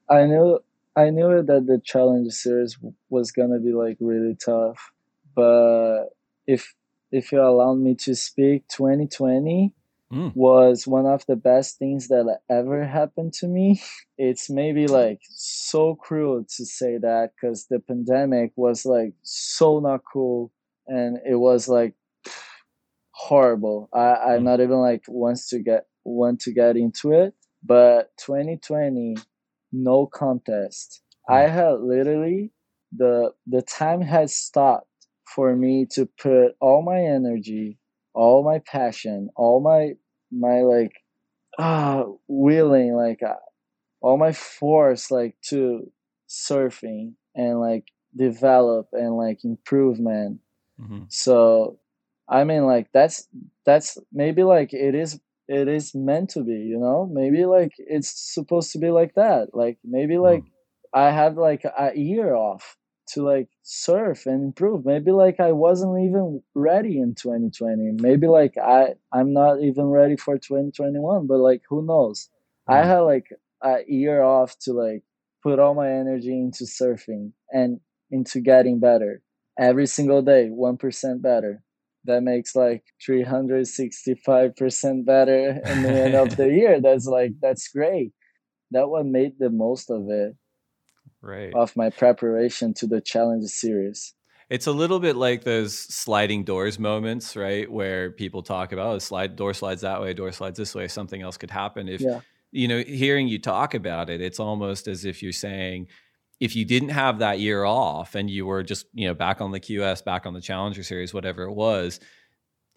F: I knew I knew that the Challenger Series was gonna be like really tough but if if you allow me to speak 2020 mm. was one of the best things that ever happened to me it's maybe like so cruel to say that because the pandemic was like so not cool and it was like horrible i i'm mm. not even like wants to get want to get into it but 2020 no contest mm. i had literally the the time has stopped for me to put all my energy, all my passion, all my my like ah willing like uh, all my force like to surfing and like develop and like improvement. Mm-hmm. So I mean like that's that's maybe like it is it is meant to be, you know? Maybe like it's supposed to be like that. Like maybe like mm. I have like a year off to like surf and improve. Maybe like i wasn't even ready in 2020 maybe like i i'm not even ready for 2021 but like who knows? Mm. i had like a year off to like put all my energy into surfing and into getting better every single day 1% better. That makes like 365% better in the end of the year. That's like that's great. That one made the most of it
A: right.
F: of my preparation to the challenge series.
A: It's a little bit like those sliding doors moments right where people talk about oh slide door slides that way door slides this way something else could happen. If
F: yeah.
A: you know hearing you talk about it it's almost as if you're saying if you didn't have that year off and you were just you know back on the qs back on the challenger series whatever it was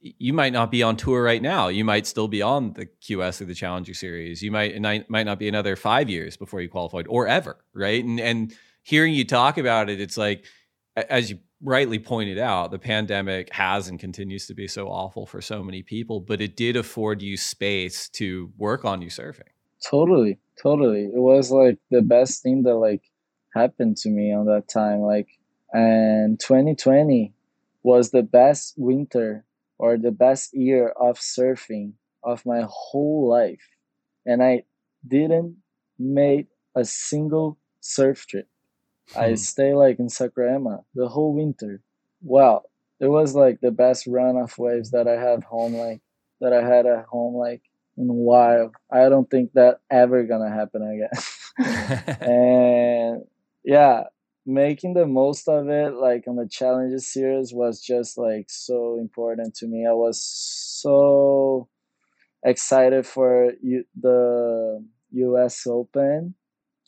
A: you might not be on tour right now. You might still be on the QS of the Challenger Series. You might might not be another five years before you qualified, or ever, right? And and hearing you talk about it, it's like as you rightly pointed out, the pandemic has and continues to be so awful for so many people, but it did afford you space to work on you surfing.
F: Totally, totally. It was like the best thing that like happened to me on that time. Like, and 2020 was the best winter or the best year of surfing of my whole life. And i didn't make a single surf trip. Hmm. i stay like in saquarema the whole winter. Wow it was like the best run of waves that i have home like that i had at home like in a while. I don't think that ever gonna happen again. And yeah making the most of it like on the challenges series was just like so important to me. I was so excited for the us open.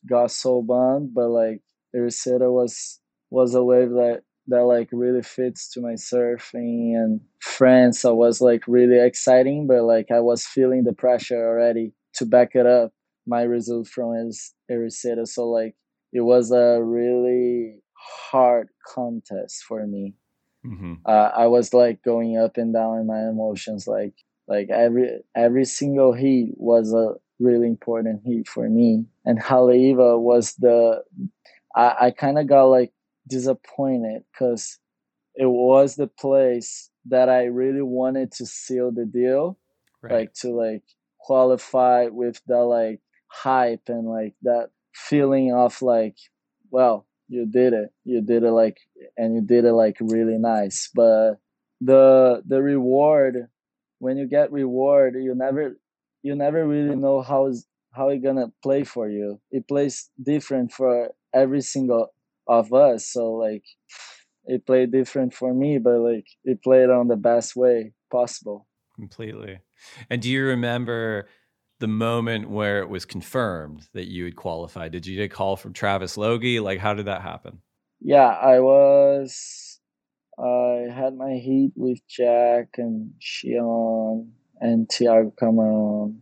F: Got so bummed but like Ericeira was was a wave that that like really fits to my surfing and France I was like really exciting but like I was feeling the pressure already to back it up my result from his Ericeira so like it was a really hard contest for me. Mm-hmm. Uh, I was like going up and down in my emotions. Like like every every single heat was a really important heat for me. And Haleiwa was the I, I kind of got like disappointed because it was the place that I really wanted to seal the deal, right. like to like qualify with the like hype and like that feeling of like well you did it. You did it like and you did it like really nice. But the the reward when you get reward you never you never really know how is how it gonna play for you. It plays different for every single of us. So like it played different for me but like it played on the best way possible.
A: Completely. And do you remember the moment where it was confirmed that you had qualified? Did you get a call from Travis Logie? Like, how did that happen?
F: Yeah, I was. I had my heat with Jack and Shion and Tiago Camarão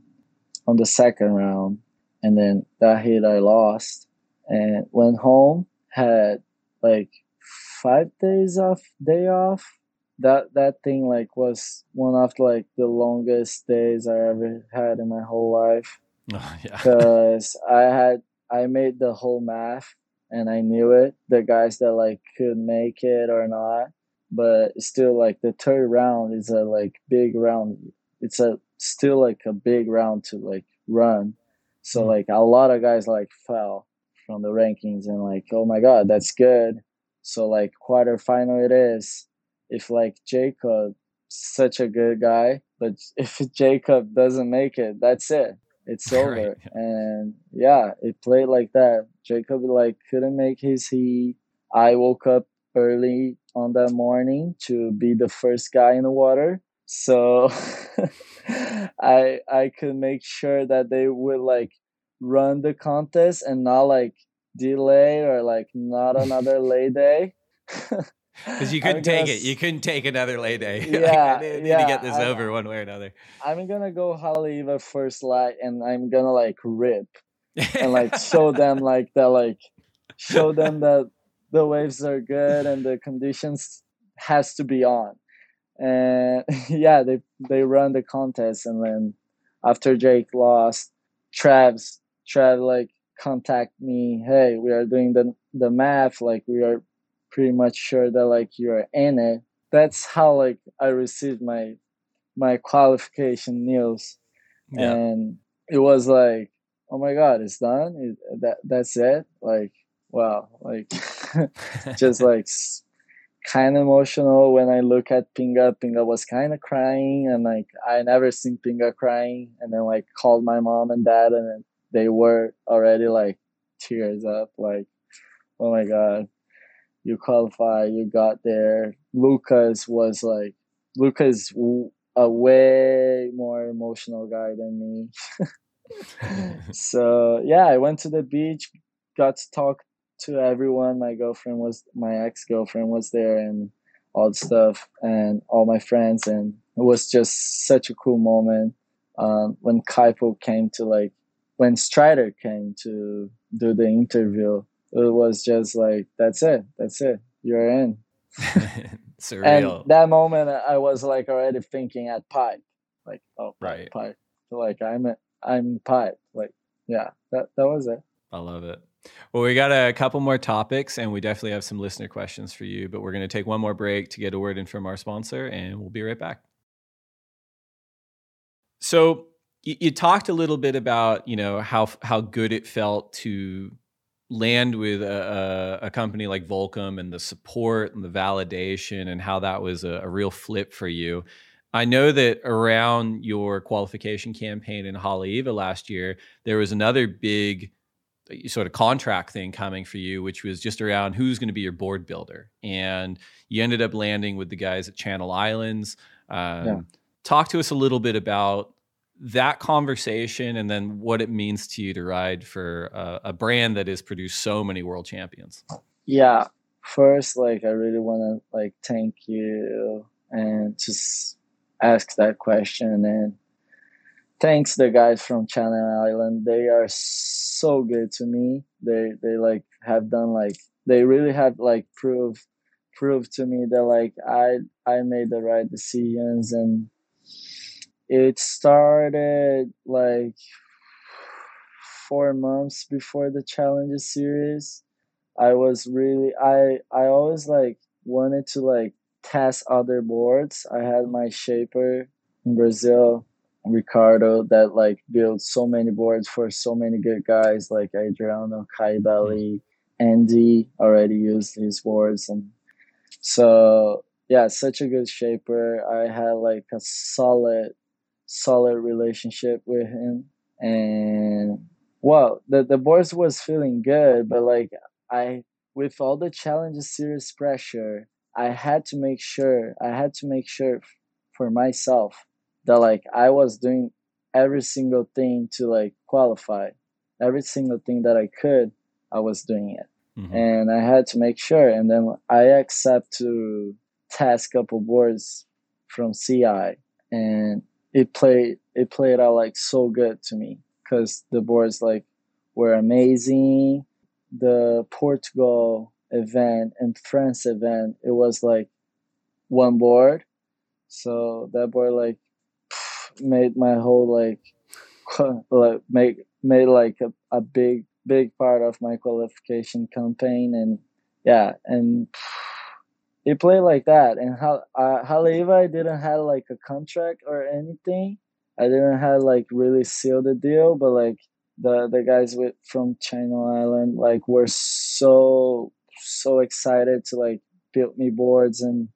F: on the second round, and then that heat I lost and went home. Had like five days off, day off, that that thing like was one of like the longest days I ever had in my whole life.
A: Oh, yeah.
F: Because I had I made the whole math and I knew it. The guys that like could make it or not, but still like the third round is a like big round. It's a still like a big round to like run. So mm. like a lot of guys like fell from the rankings and like oh my god that's good. So like quarterfinal it is if like Jacob, such a good guy, but if Jacob doesn't make it, that's it. It's over. Right. And yeah, it played like that. Jacob like couldn't make his heat. I woke up early on that morning to be the first guy in the water. So I I could make sure that they would like run the contest and not like delay or like not another lay day.
A: Because you couldn't take it. You couldn't take another lay day. Yeah, like, I need, yeah, to get this I, over one way or another.
F: I'm gonna go Haleiwa first light, and I'm gonna like rip and like show them like that, like show them that the waves are good and the conditions has to be on. And yeah, they they run the contest, and then after Jake lost, Trav's Trav like contact me. Hey, we are doing the the math. Like we are pretty much sure that like you're in it that's how like i received my my qualification news yeah. and it was like oh my god it's done it, that that's it like wow like just like kind of emotional when I look at Pinga. Pinga was kind of crying, and like I never seen Pinga crying. And then like called my mom and dad, and they were already like tears up, like, oh my god, you qualify, you got there. Lucas was like, Lucas a way more emotional guy than me. so yeah, I went to the beach, got to talk to everyone. My girlfriend was my ex girlfriend was there, and all the stuff, and all my friends, and it was just such a cool moment. Um, when Kaipo came to like when Strider came to do the interview, it was just like that's it, that's it, you're in.
A: Surreal.
F: And that moment, I was like already thinking at pipe, like oh
A: right
F: pipe, like I'm I'm pipe, like yeah, that that was it.
A: I love it. Well, we got a couple more topics, and we definitely have some listener questions for you. But we're going to take one more break to get a word in from our sponsor, and we'll be right back. So you, you talked a little bit about you know how how good it felt to land with a, a, company like Volcom and the support and the validation and how that was a, a, real flip for you. I know that around your qualification campaign in Haleiwa last year, there was another big uh, sort of contract thing coming for you, which was just around who's going to be your board builder. And you ended up landing with the guys at Channel Islands. Um, yeah. Talk to us a little bit about that conversation and then what it means to you to ride for a, a brand that has produced so many world champions?
F: Yeah first like i really want to like thank you and just ask that question and thanks the guys from channel island. They are so good to me. They they like have done like they really have like proved proved to me that like i i made the right decisions and it started like four months before the challenges series. I was really I I always like wanted to like test other boards. I had my shaper in Brazil, Ricardo, that like built so many boards for so many good guys like Adriano, Caio Ibelli, Andy already used his boards and so yeah, such a good shaper. I had like a solid solid relationship with him. And well the the boys was feeling good but like i with all the challenges serious pressure i had to make sure i had to make sure for myself that like i was doing every single thing to like qualify. Every single thing that i could i was doing it. Mm-hmm. and i had to make sure. And then i accept to test couple boards from ci and it played it played out like so good to me because the boards like were amazing. The Portugal event and France event, it was like one board. So that board like made my whole like like make made like a, a big big part of my qualification campaign and yeah and they play like that. And how uh, Haleiwa didn't have like a contract or anything. I didn't have like really seal the deal, but like the the guys with from Channel Island like were so so excited to like build me boards and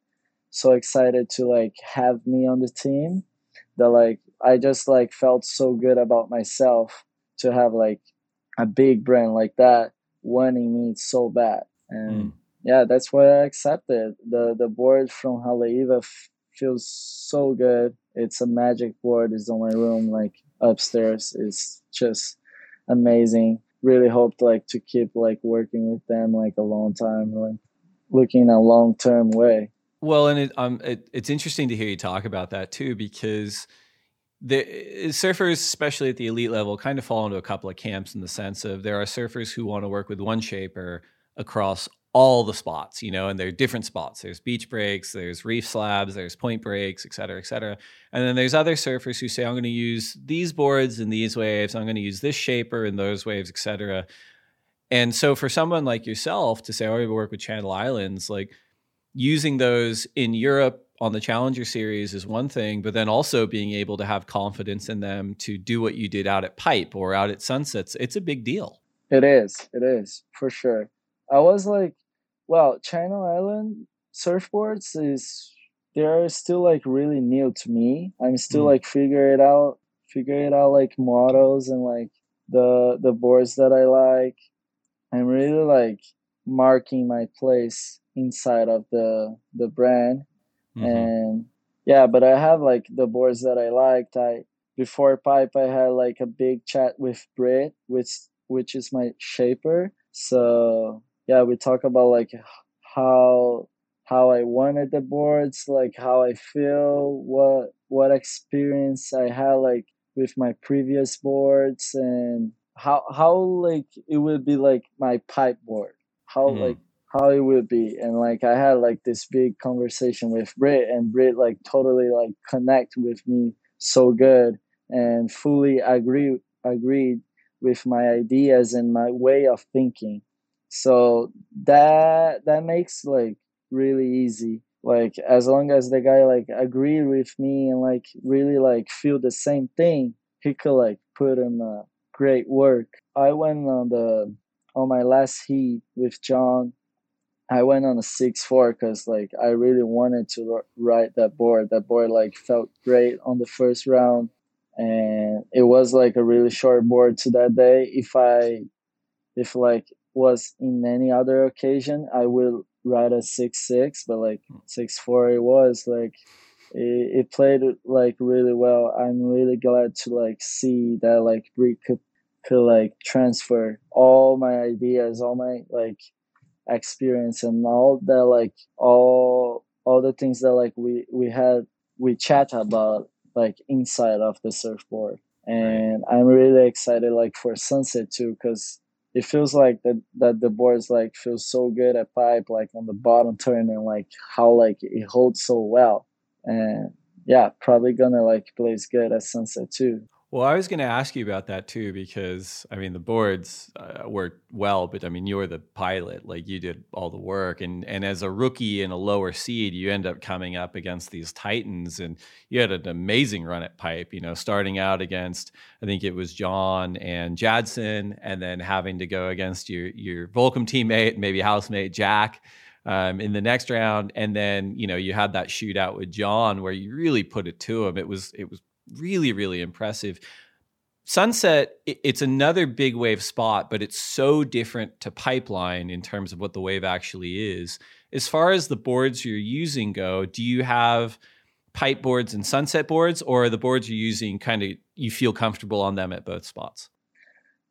F: so excited to like have me on the team that like I just like felt so good about myself to have like a big brand like that wanting me so bad and mm yeah, that's why I accepted. The the board from Haleiwa f- feels so good. It's a magic board. It's on my room, like upstairs. It's just amazing. Really hoped like to keep like working with them like a long time, like looking a long term way.
A: Well, and it, um, it, it's interesting to hear you talk about that too, because the surfers, especially at the elite level, kind of fall into a couple of camps in the sense of there are surfers who want to work with one shaper across all the spots, you know, and there are different spots. There's beach breaks, there's reef slabs, there's point breaks, et cetera, et cetera. And then there's other surfers who say, I'm going to use these boards and these waves, I'm going to use this shaper and those waves, et cetera. And so for someone like yourself to say, oh, I work with Channel Islands, like using those in Europe on the Challenger series is one thing, but then also being able to have confidence in them to do what you did out at Pipe or out at Sunsets, it's a big deal.
F: It is. It is for sure. I was like well, Channel Island surfboards is they're still like really new to me. I'm still
A: Mm.
F: like figure it out, figure it out like models and like the the boards that I like. I'm really like marking my place inside of the the brand
A: Mhm.
F: and yeah but i have like the boards that i liked i before pipe i had like a big chat with britt which which is my shaper so yeah we talk about like how how i wanted the boards like how i feel what what experience i had like with my previous boards and how how like it would be like my pipe board how
A: Mhm.
F: like how it would be and like i had like this big conversation with britt and britt like totally like connect with me so good and fully agree agreed with my ideas and my way of thinking so that that makes like really easy like as long as the guy like agree with me and like really like feel the same thing he could like put in a great work i went on the on my last heat with john I went on a six four because like I really wanted to ride that board. That board like felt great on the first round, and it was like a really short board to that day. If I, if like was in any other occasion, I will ride a six six, but like hmm. six four, it was like it, it played like really well. I'm really glad to like see that like Brie could could like transfer all my ideas, all my like experience and all the like all all the things that like we we had we chat about like inside of the surfboard. And i'm really excited like for sunset too because it feels like that that the boards like feel so good at pipe like on the bottom turn and like how like it holds so well. And yeah probably gonna like plays good at sunset too
A: Well, I was going to ask you about that too, because I mean, the boards uh, worked well, but I mean, you were the pilot, like you did all the work. And, and as a rookie in a lower seed, you end up coming up against these Titans, and you had an amazing run at pipe, you know, starting out against, I think it was John and Jadson, and then having to go against your, your Volcom teammate, maybe housemate Jack. Um, in the next round, and then you know you had that shootout with John where you really put it to him. It was it was really really impressive. Sunset, it's another big wave spot but it's so different to pipeline in terms of what the wave actually is. As far as the boards you're using go do you have pipe boards and sunset boards or are the boards you're using kind of you feel comfortable on them at both spots?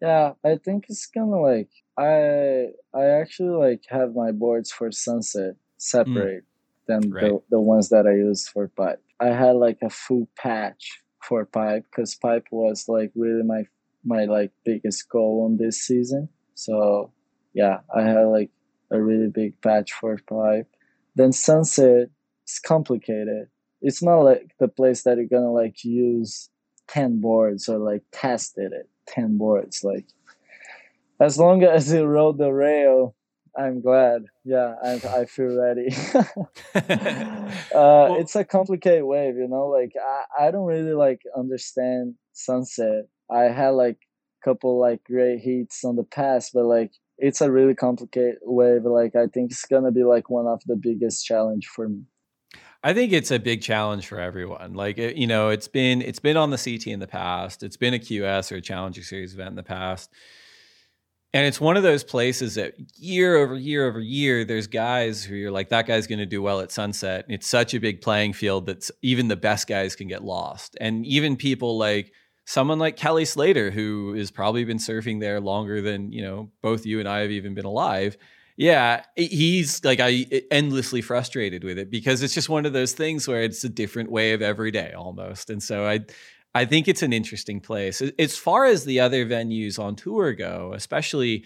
F: Yeah i think it's kind of like i i actually like have my boards for sunset mm. separate than
A: Right.
F: the, the ones that i use for pipe. I had like a full patch for pipe because pipe was like really my my like biggest goal on this season. So yeah i had like a really big patch for pipe. Then sunset is complicated. It's not like the place that you're gonna like use 10 boards or like tested it 10 boards like as long as you rode the rail i'm glad yeah i, I feel ready uh, it's a complicated wave you know like I, I don't really like understand sunset i had like a couple like great heats on the past but like it's a really complicated wave like i think it's gonna be like one of the biggest challenge for me
A: I think it's a big challenge for everyone. Like it- you know, it's been it's been on the CT in the past. It's been a QS or a Challenger Series event in the past. And it's one of those places that year over year over year, there's guys who you're like, that guy's going to do well at sunset. And it's such a big playing field that even the best guys can get lost. And even people like someone like Kelly Slater, who has probably been surfing there longer than, you know, both you and I have even been alive. Yeah, he's like I endlessly frustrated with it because it's just one of those things where it's a different way of every day almost. And so I I think it's an interesting place. As far as the other venues on tour go, especially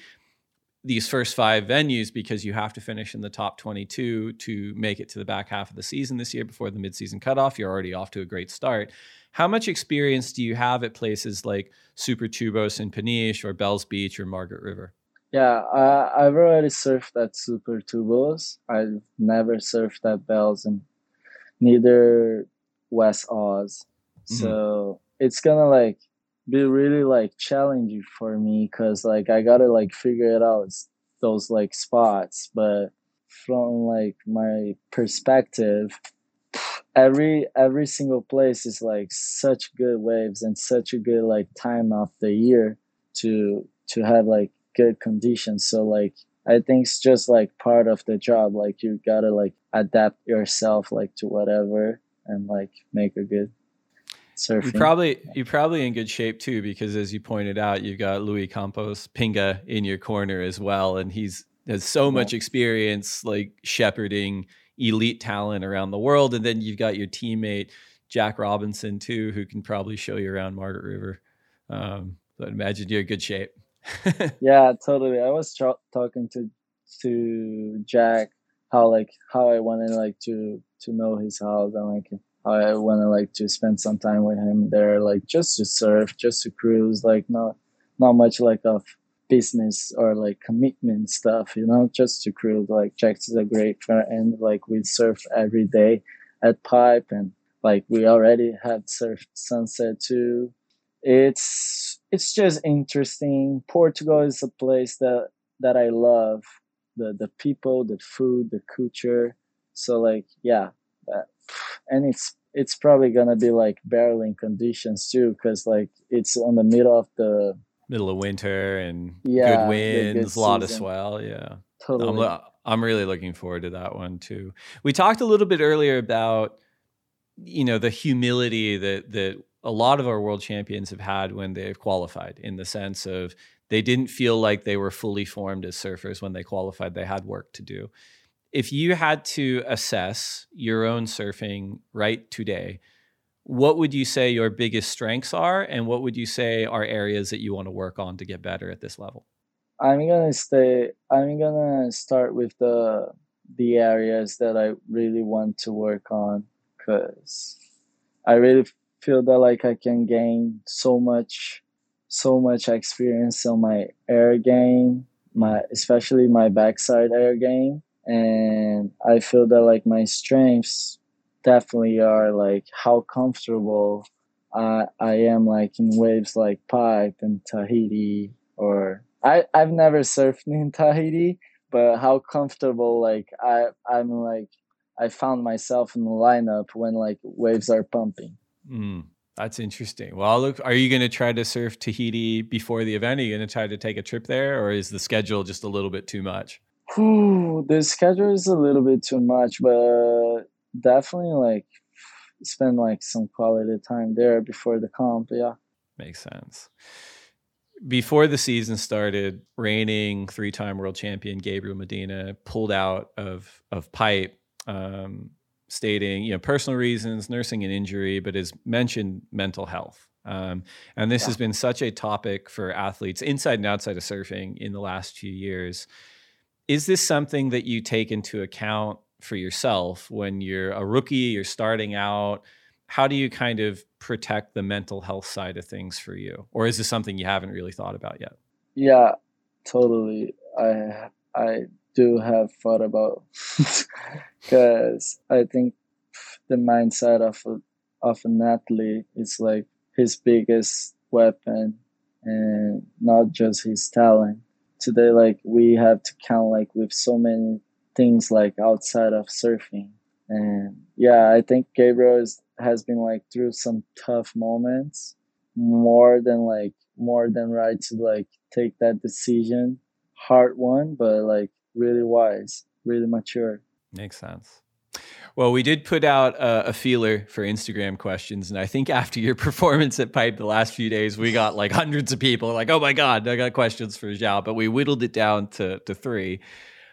A: these first five venues, because you have to finish in the top 22 to make it to the back half of the season this year before the midseason cutoff. You're already off to a great start. How much experience do you have at places like Super Tubos in Peniche or Bells Beach or Margaret River?
F: Yeah, I, I've already surfed at Super Tubos. I've never surfed at Bells and neither West Oz. Mm-hmm. So it's gonna like be really like challenging for me because like I gotta like figure it out those like spots. But from like my perspective every every single place is like such good waves and such a good like time of the year to to have like good conditions. So like i think it's just like part of the job. Like you gotta like adapt yourself like to whatever and like make a good surfing
A: You probably you're probably in good shape too because as you pointed out, you've got Luiz Campos Pinga in your corner as well, and he's has so much experience like shepherding elite talent around the world, and then you've got your teammate Jack Robinson too, who can probably show you around Margaret River. Um, but imagine you're in good shape.
F: yeah totally i was tra- talking to to jack how like how i wanted like to to know his house and like i wanted like to spend some time with him there like just to surf just to cruise like not not much like of business or like commitment stuff you know just to cruise like jack's is a great friend like we surf every day at pipe and like we already had surfed sunset too it's it's just interesting. Portugal is a place that that I love. The the people, the food, the culture. So like yeah, and it's it's probably gonna be like barreling conditions too, because like it's on the middle of the
A: Middle of winter and
F: Yeah,
A: good winds,
F: good
A: a lot of swell. Yeah.
F: totally.
A: I'm, uh, I'm really looking forward to that one too. We talked a little bit earlier about you know the humility that that a lot of our world champions have had when they've qualified in the sense of they didn't feel like they were fully formed as surfers when they qualified they had work to do if you had to assess your own surfing right today what would you say your biggest strengths are and what would you say are areas that you want to work on to get better at this level
F: I'm gonna stay. I'm gonna start with the the areas that I really want to work on, cause I really feel that like I can gain so much, so much experience on my air game, my especially my backside air game, and I feel that like my strengths definitely are like how comfortable I I am like in waves like Pipe and Tahiti or I I've never surfed in Tahiti, but how comfortable like I I'm like I found myself in the lineup when like waves are pumping.
A: Mm, that's interesting. Well, look, are you going to try to surf Tahiti before the event? Are you going to try to take a trip there, or is the schedule just a little bit too much?
F: Whew, the schedule is a little bit too much, but definitely like spend like some quality time there before the comp. Yeah.
A: Makes sense. Before the season started, reigning three-time world champion Gabriel Medina pulled out of of pipe, um, stating you know personal reasons, nursing an injury, but has mentioned mental health. Um, and this has been such a topic for athletes inside and outside of surfing in the last few years. Is this something that you take into account for yourself when you're a rookie, you're starting out? How do you kind of protect the mental health side of things for you? Or is this something you haven't really thought about yet?
F: Yeah, totally. I I do have thought about because I think the mindset of a, of an athlete is like his biggest weapon and not just his talent. Today, like we have to count like with so many things like outside of surfing, and yeah, I think Gabriel is, has been like through some tough moments more than like more than right to like take that decision. Hard one but like really wise really mature.
A: Makes sense. Well, we did put out a, a feeler for Instagram questions, and I think after your performance at Pipe the last few days, we got like hundreds of people like, "Oh my god, I got questions for João," but we whittled it down to to three.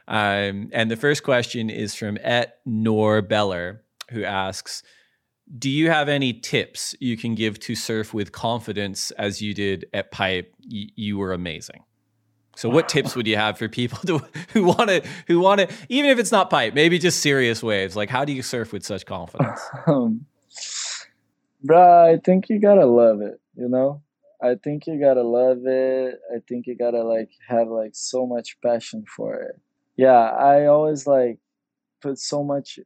A: Um, and the first question is from Et Nor Beller, who asks, "Do you have any tips you can give to surf with confidence as you did at Pipe? Y- you were amazing." So, what tips would you have for people to, who want to, who want to, even if it's not pipe, maybe just serious waves? Like, how do you surf with such confidence?
F: um, bruh i think you gotta love it you know? I think you gotta love it. I think you gotta like have like so much passion for it. Yeah i always like put so much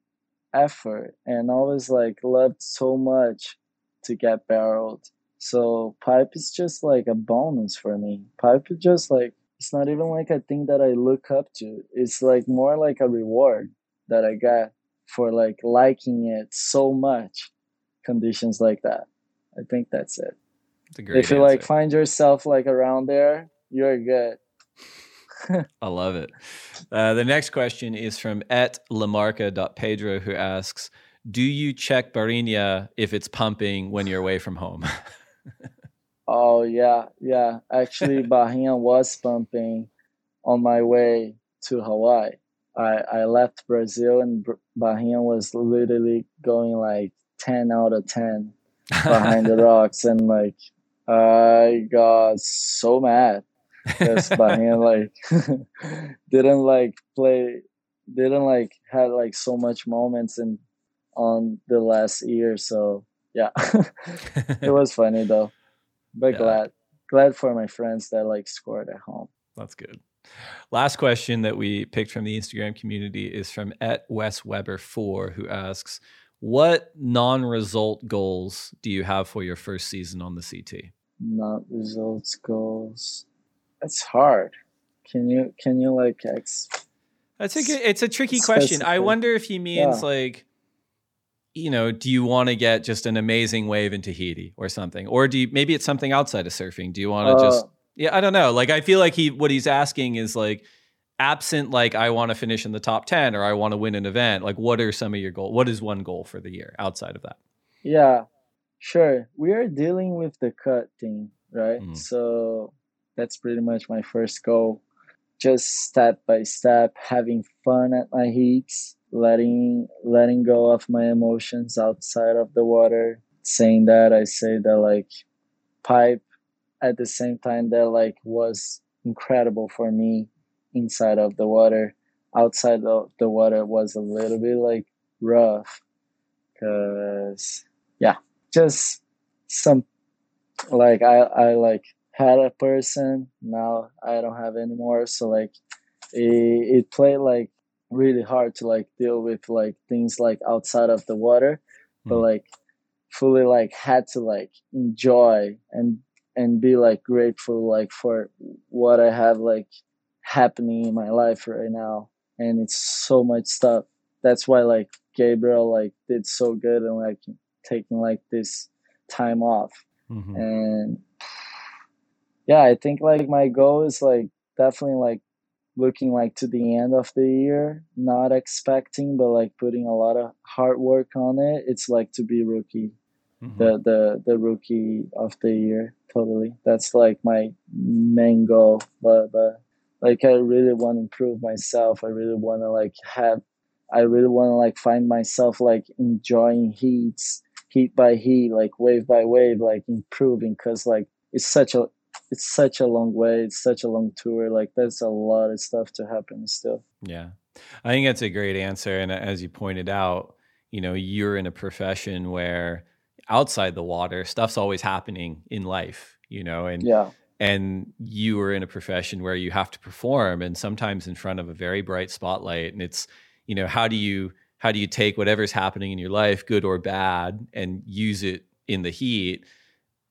F: effort and always like loved so much to get barreled. So pipe is just like a bonus for me. Pipe is just like it's not even like a thing that I look up to. It's like more like a reward that I got for like liking it so much. Conditions like that. I think that's it.
A: Great
F: if you like find yourself like around there, you're good.
A: I love it. Uh, the next question is from et lamarca.pedro who asks, do you check Barrinha if it's pumping when you're away from home?
F: Oh yeah, yeah. Actually, Barrinha was pumping on my way to Hawaii. I I left Brazil and Barrinha was literally going like ten out of ten behind the rocks, and like I got so mad because Barrinha like didn't like play, didn't like had like so much moments in on the last year. So yeah, it was funny though but
A: Yeah.
F: glad glad for my friends that like scored at home
A: That's good. Last question that we picked from the Instagram community is from at Wes Weber four, who asks, "What non-result goals do you have for your first season on the CT?"
F: not results goals That's hard can you can you like ex
A: That's a good, it's a tricky question. I wonder if he means
F: Yeah.
A: like, you know, do you want to get just an amazing wave in Tahiti or something, or do you maybe it's something outside of surfing? Do you want to
F: uh,
A: just yeah, I don't know. Like I feel like he what he's asking is like absent like I want to finish in the top 10 or I want to win an event. Like what are some of your goals? What is one goal for the year outside of that?
F: yeah sure we are dealing with the cut thing right
A: Mm.
F: so that's pretty much my first goal just step by step having fun at my heats letting letting go of my emotions outside of the water saying that i say that like pipe at the same time that like was incredible for me inside of the water. Outside of the water was a little bit like rough because yeah just some like i i like had a person now i don't have anymore so like it, it played like really hard to like deal with like things like outside of the water but
A: Mm.
F: like fully like had to like enjoy and and be like grateful like for what i have like happening in my life right now and it's so much stuff that's why like gabriel like did so good and like taking like this time off
A: Mhm.
F: and yeah i think like my goal is like definitely like looking like to the end of the year not expecting but like putting a lot of hard work on it it's like to be rookie.
A: Mhm.
F: the the the rookie of the year totally. That's like my main goal but but like i really want to improve myself. I really want to like have i really want to like find myself like enjoying heats heat by heat like wave by wave like improving because like it's such a it's such a long way it's such a long tour like there's a lot of stuff to happen still
A: Yeah. I think that's a great answer. And uh, as you pointed out, you know, you're in a profession where outside the water, stuff's always happening in life, you know, and
F: yeah
A: and you are in a profession where you have to perform and sometimes in front of a very bright spotlight. And it's, you know, how do you how do you take whatever's happening in your life, good or bad, and use it in the heat?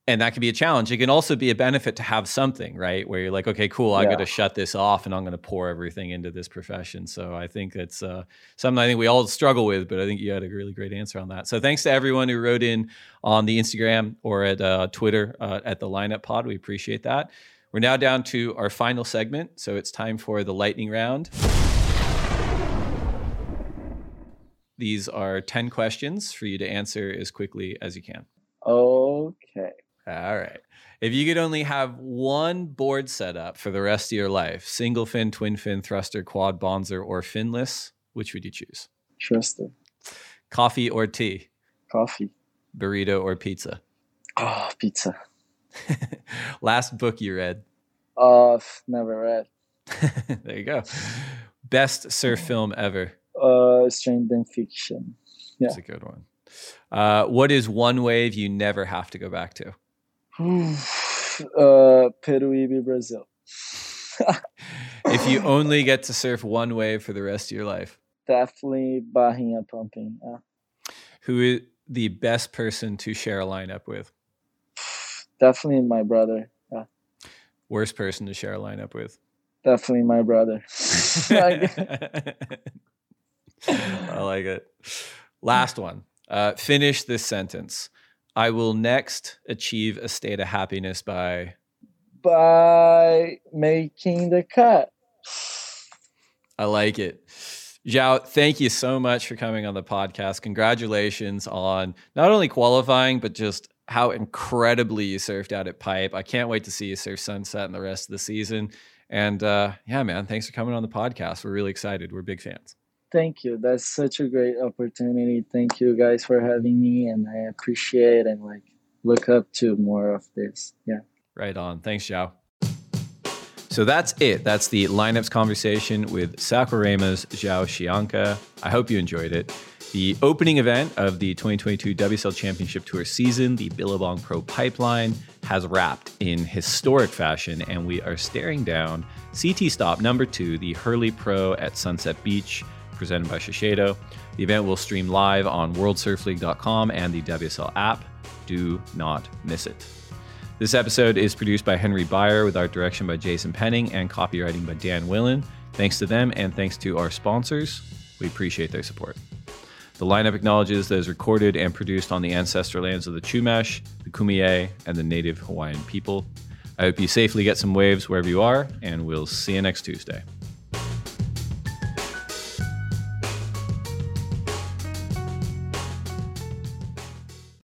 A: And that can be a challenge. It can also be a benefit to have something, right? Where you're like, okay, cool, I
F: Yeah.
A: got to shut this off and I'm going to pour everything into this profession. So I think it's uh, something I think we all struggle with, but I think you had a really great answer on that. So thanks to everyone who wrote in on the Instagram or at uh, Twitter uh, at the Lineup Pod. We appreciate that. We're now down to our final segment. So it's time for the lightning round. These are 10 questions for you to answer as quickly as you can.
F: okay
A: All right. If you could only have one board setup for the rest of your life, single fin, twin fin, thruster, quad, bonzer, or finless, which would you choose?
F: Thruster.
A: Coffee or tea?
F: coffee
A: Burrito or pizza?
F: oh pizza
A: Last book you read?
F: oh never read
A: there you go. Best surf film ever.
F: Uh, Stranger Than Fiction. Yeah.
A: That's a good one. Uh, what is one wave you never have to go back to?
F: uh, Peruíbe, Brazil.
A: If you only get to surf one wave for the rest of your life,
F: Definitely Barrinha pumping. Yeah.
A: who is the best person to share a lineup with?
F: Definitely my brother. Yeah.
A: Worst person to share a lineup with?
F: definitely my brother.
A: I like it. Last one. Uh, finish this sentence. I will next achieve a state of happiness by.
F: by making the cut.
A: I like it. João, thank you so much for coming on the podcast. Congratulations on not only qualifying, but just how incredibly you surfed out at Pipe. I can't wait to see you surf Sunset and the rest of the season. And uh, yeah, man, thanks for coming on the podcast. We're really excited. We're big fans.
F: Thank you. That's such a great opportunity. Thank you guys for having me, and I appreciate and like look up to more of this. Yeah.
A: Right on. Thanks, João. So that's it. That's the lineups conversation with Saquarema's João Chianca. I hope you enjoyed it. The opening event of the 2022 WSL Championship Tour season, the Billabong Pro Pipeline, has wrapped in historic fashion, and we are staring down CT Stop number two, the Hurley Pro at Sunset Beach, presented by Shiseido. The event will stream live on WorldSurfLeague.com and the WSL app. Do not miss it. This episode is produced by Henry Beyer with art direction by Jason Penning and copywriting by Dan Willen. Thanks to them and thanks to our sponsors. We appreciate their support. The lineup acknowledges that is recorded and produced on the ancestral lands of the Chumash, the Kumeyaay, and the native Hawaiian people. I hope you safely get some waves wherever you are, and we'll see you next Tuesday.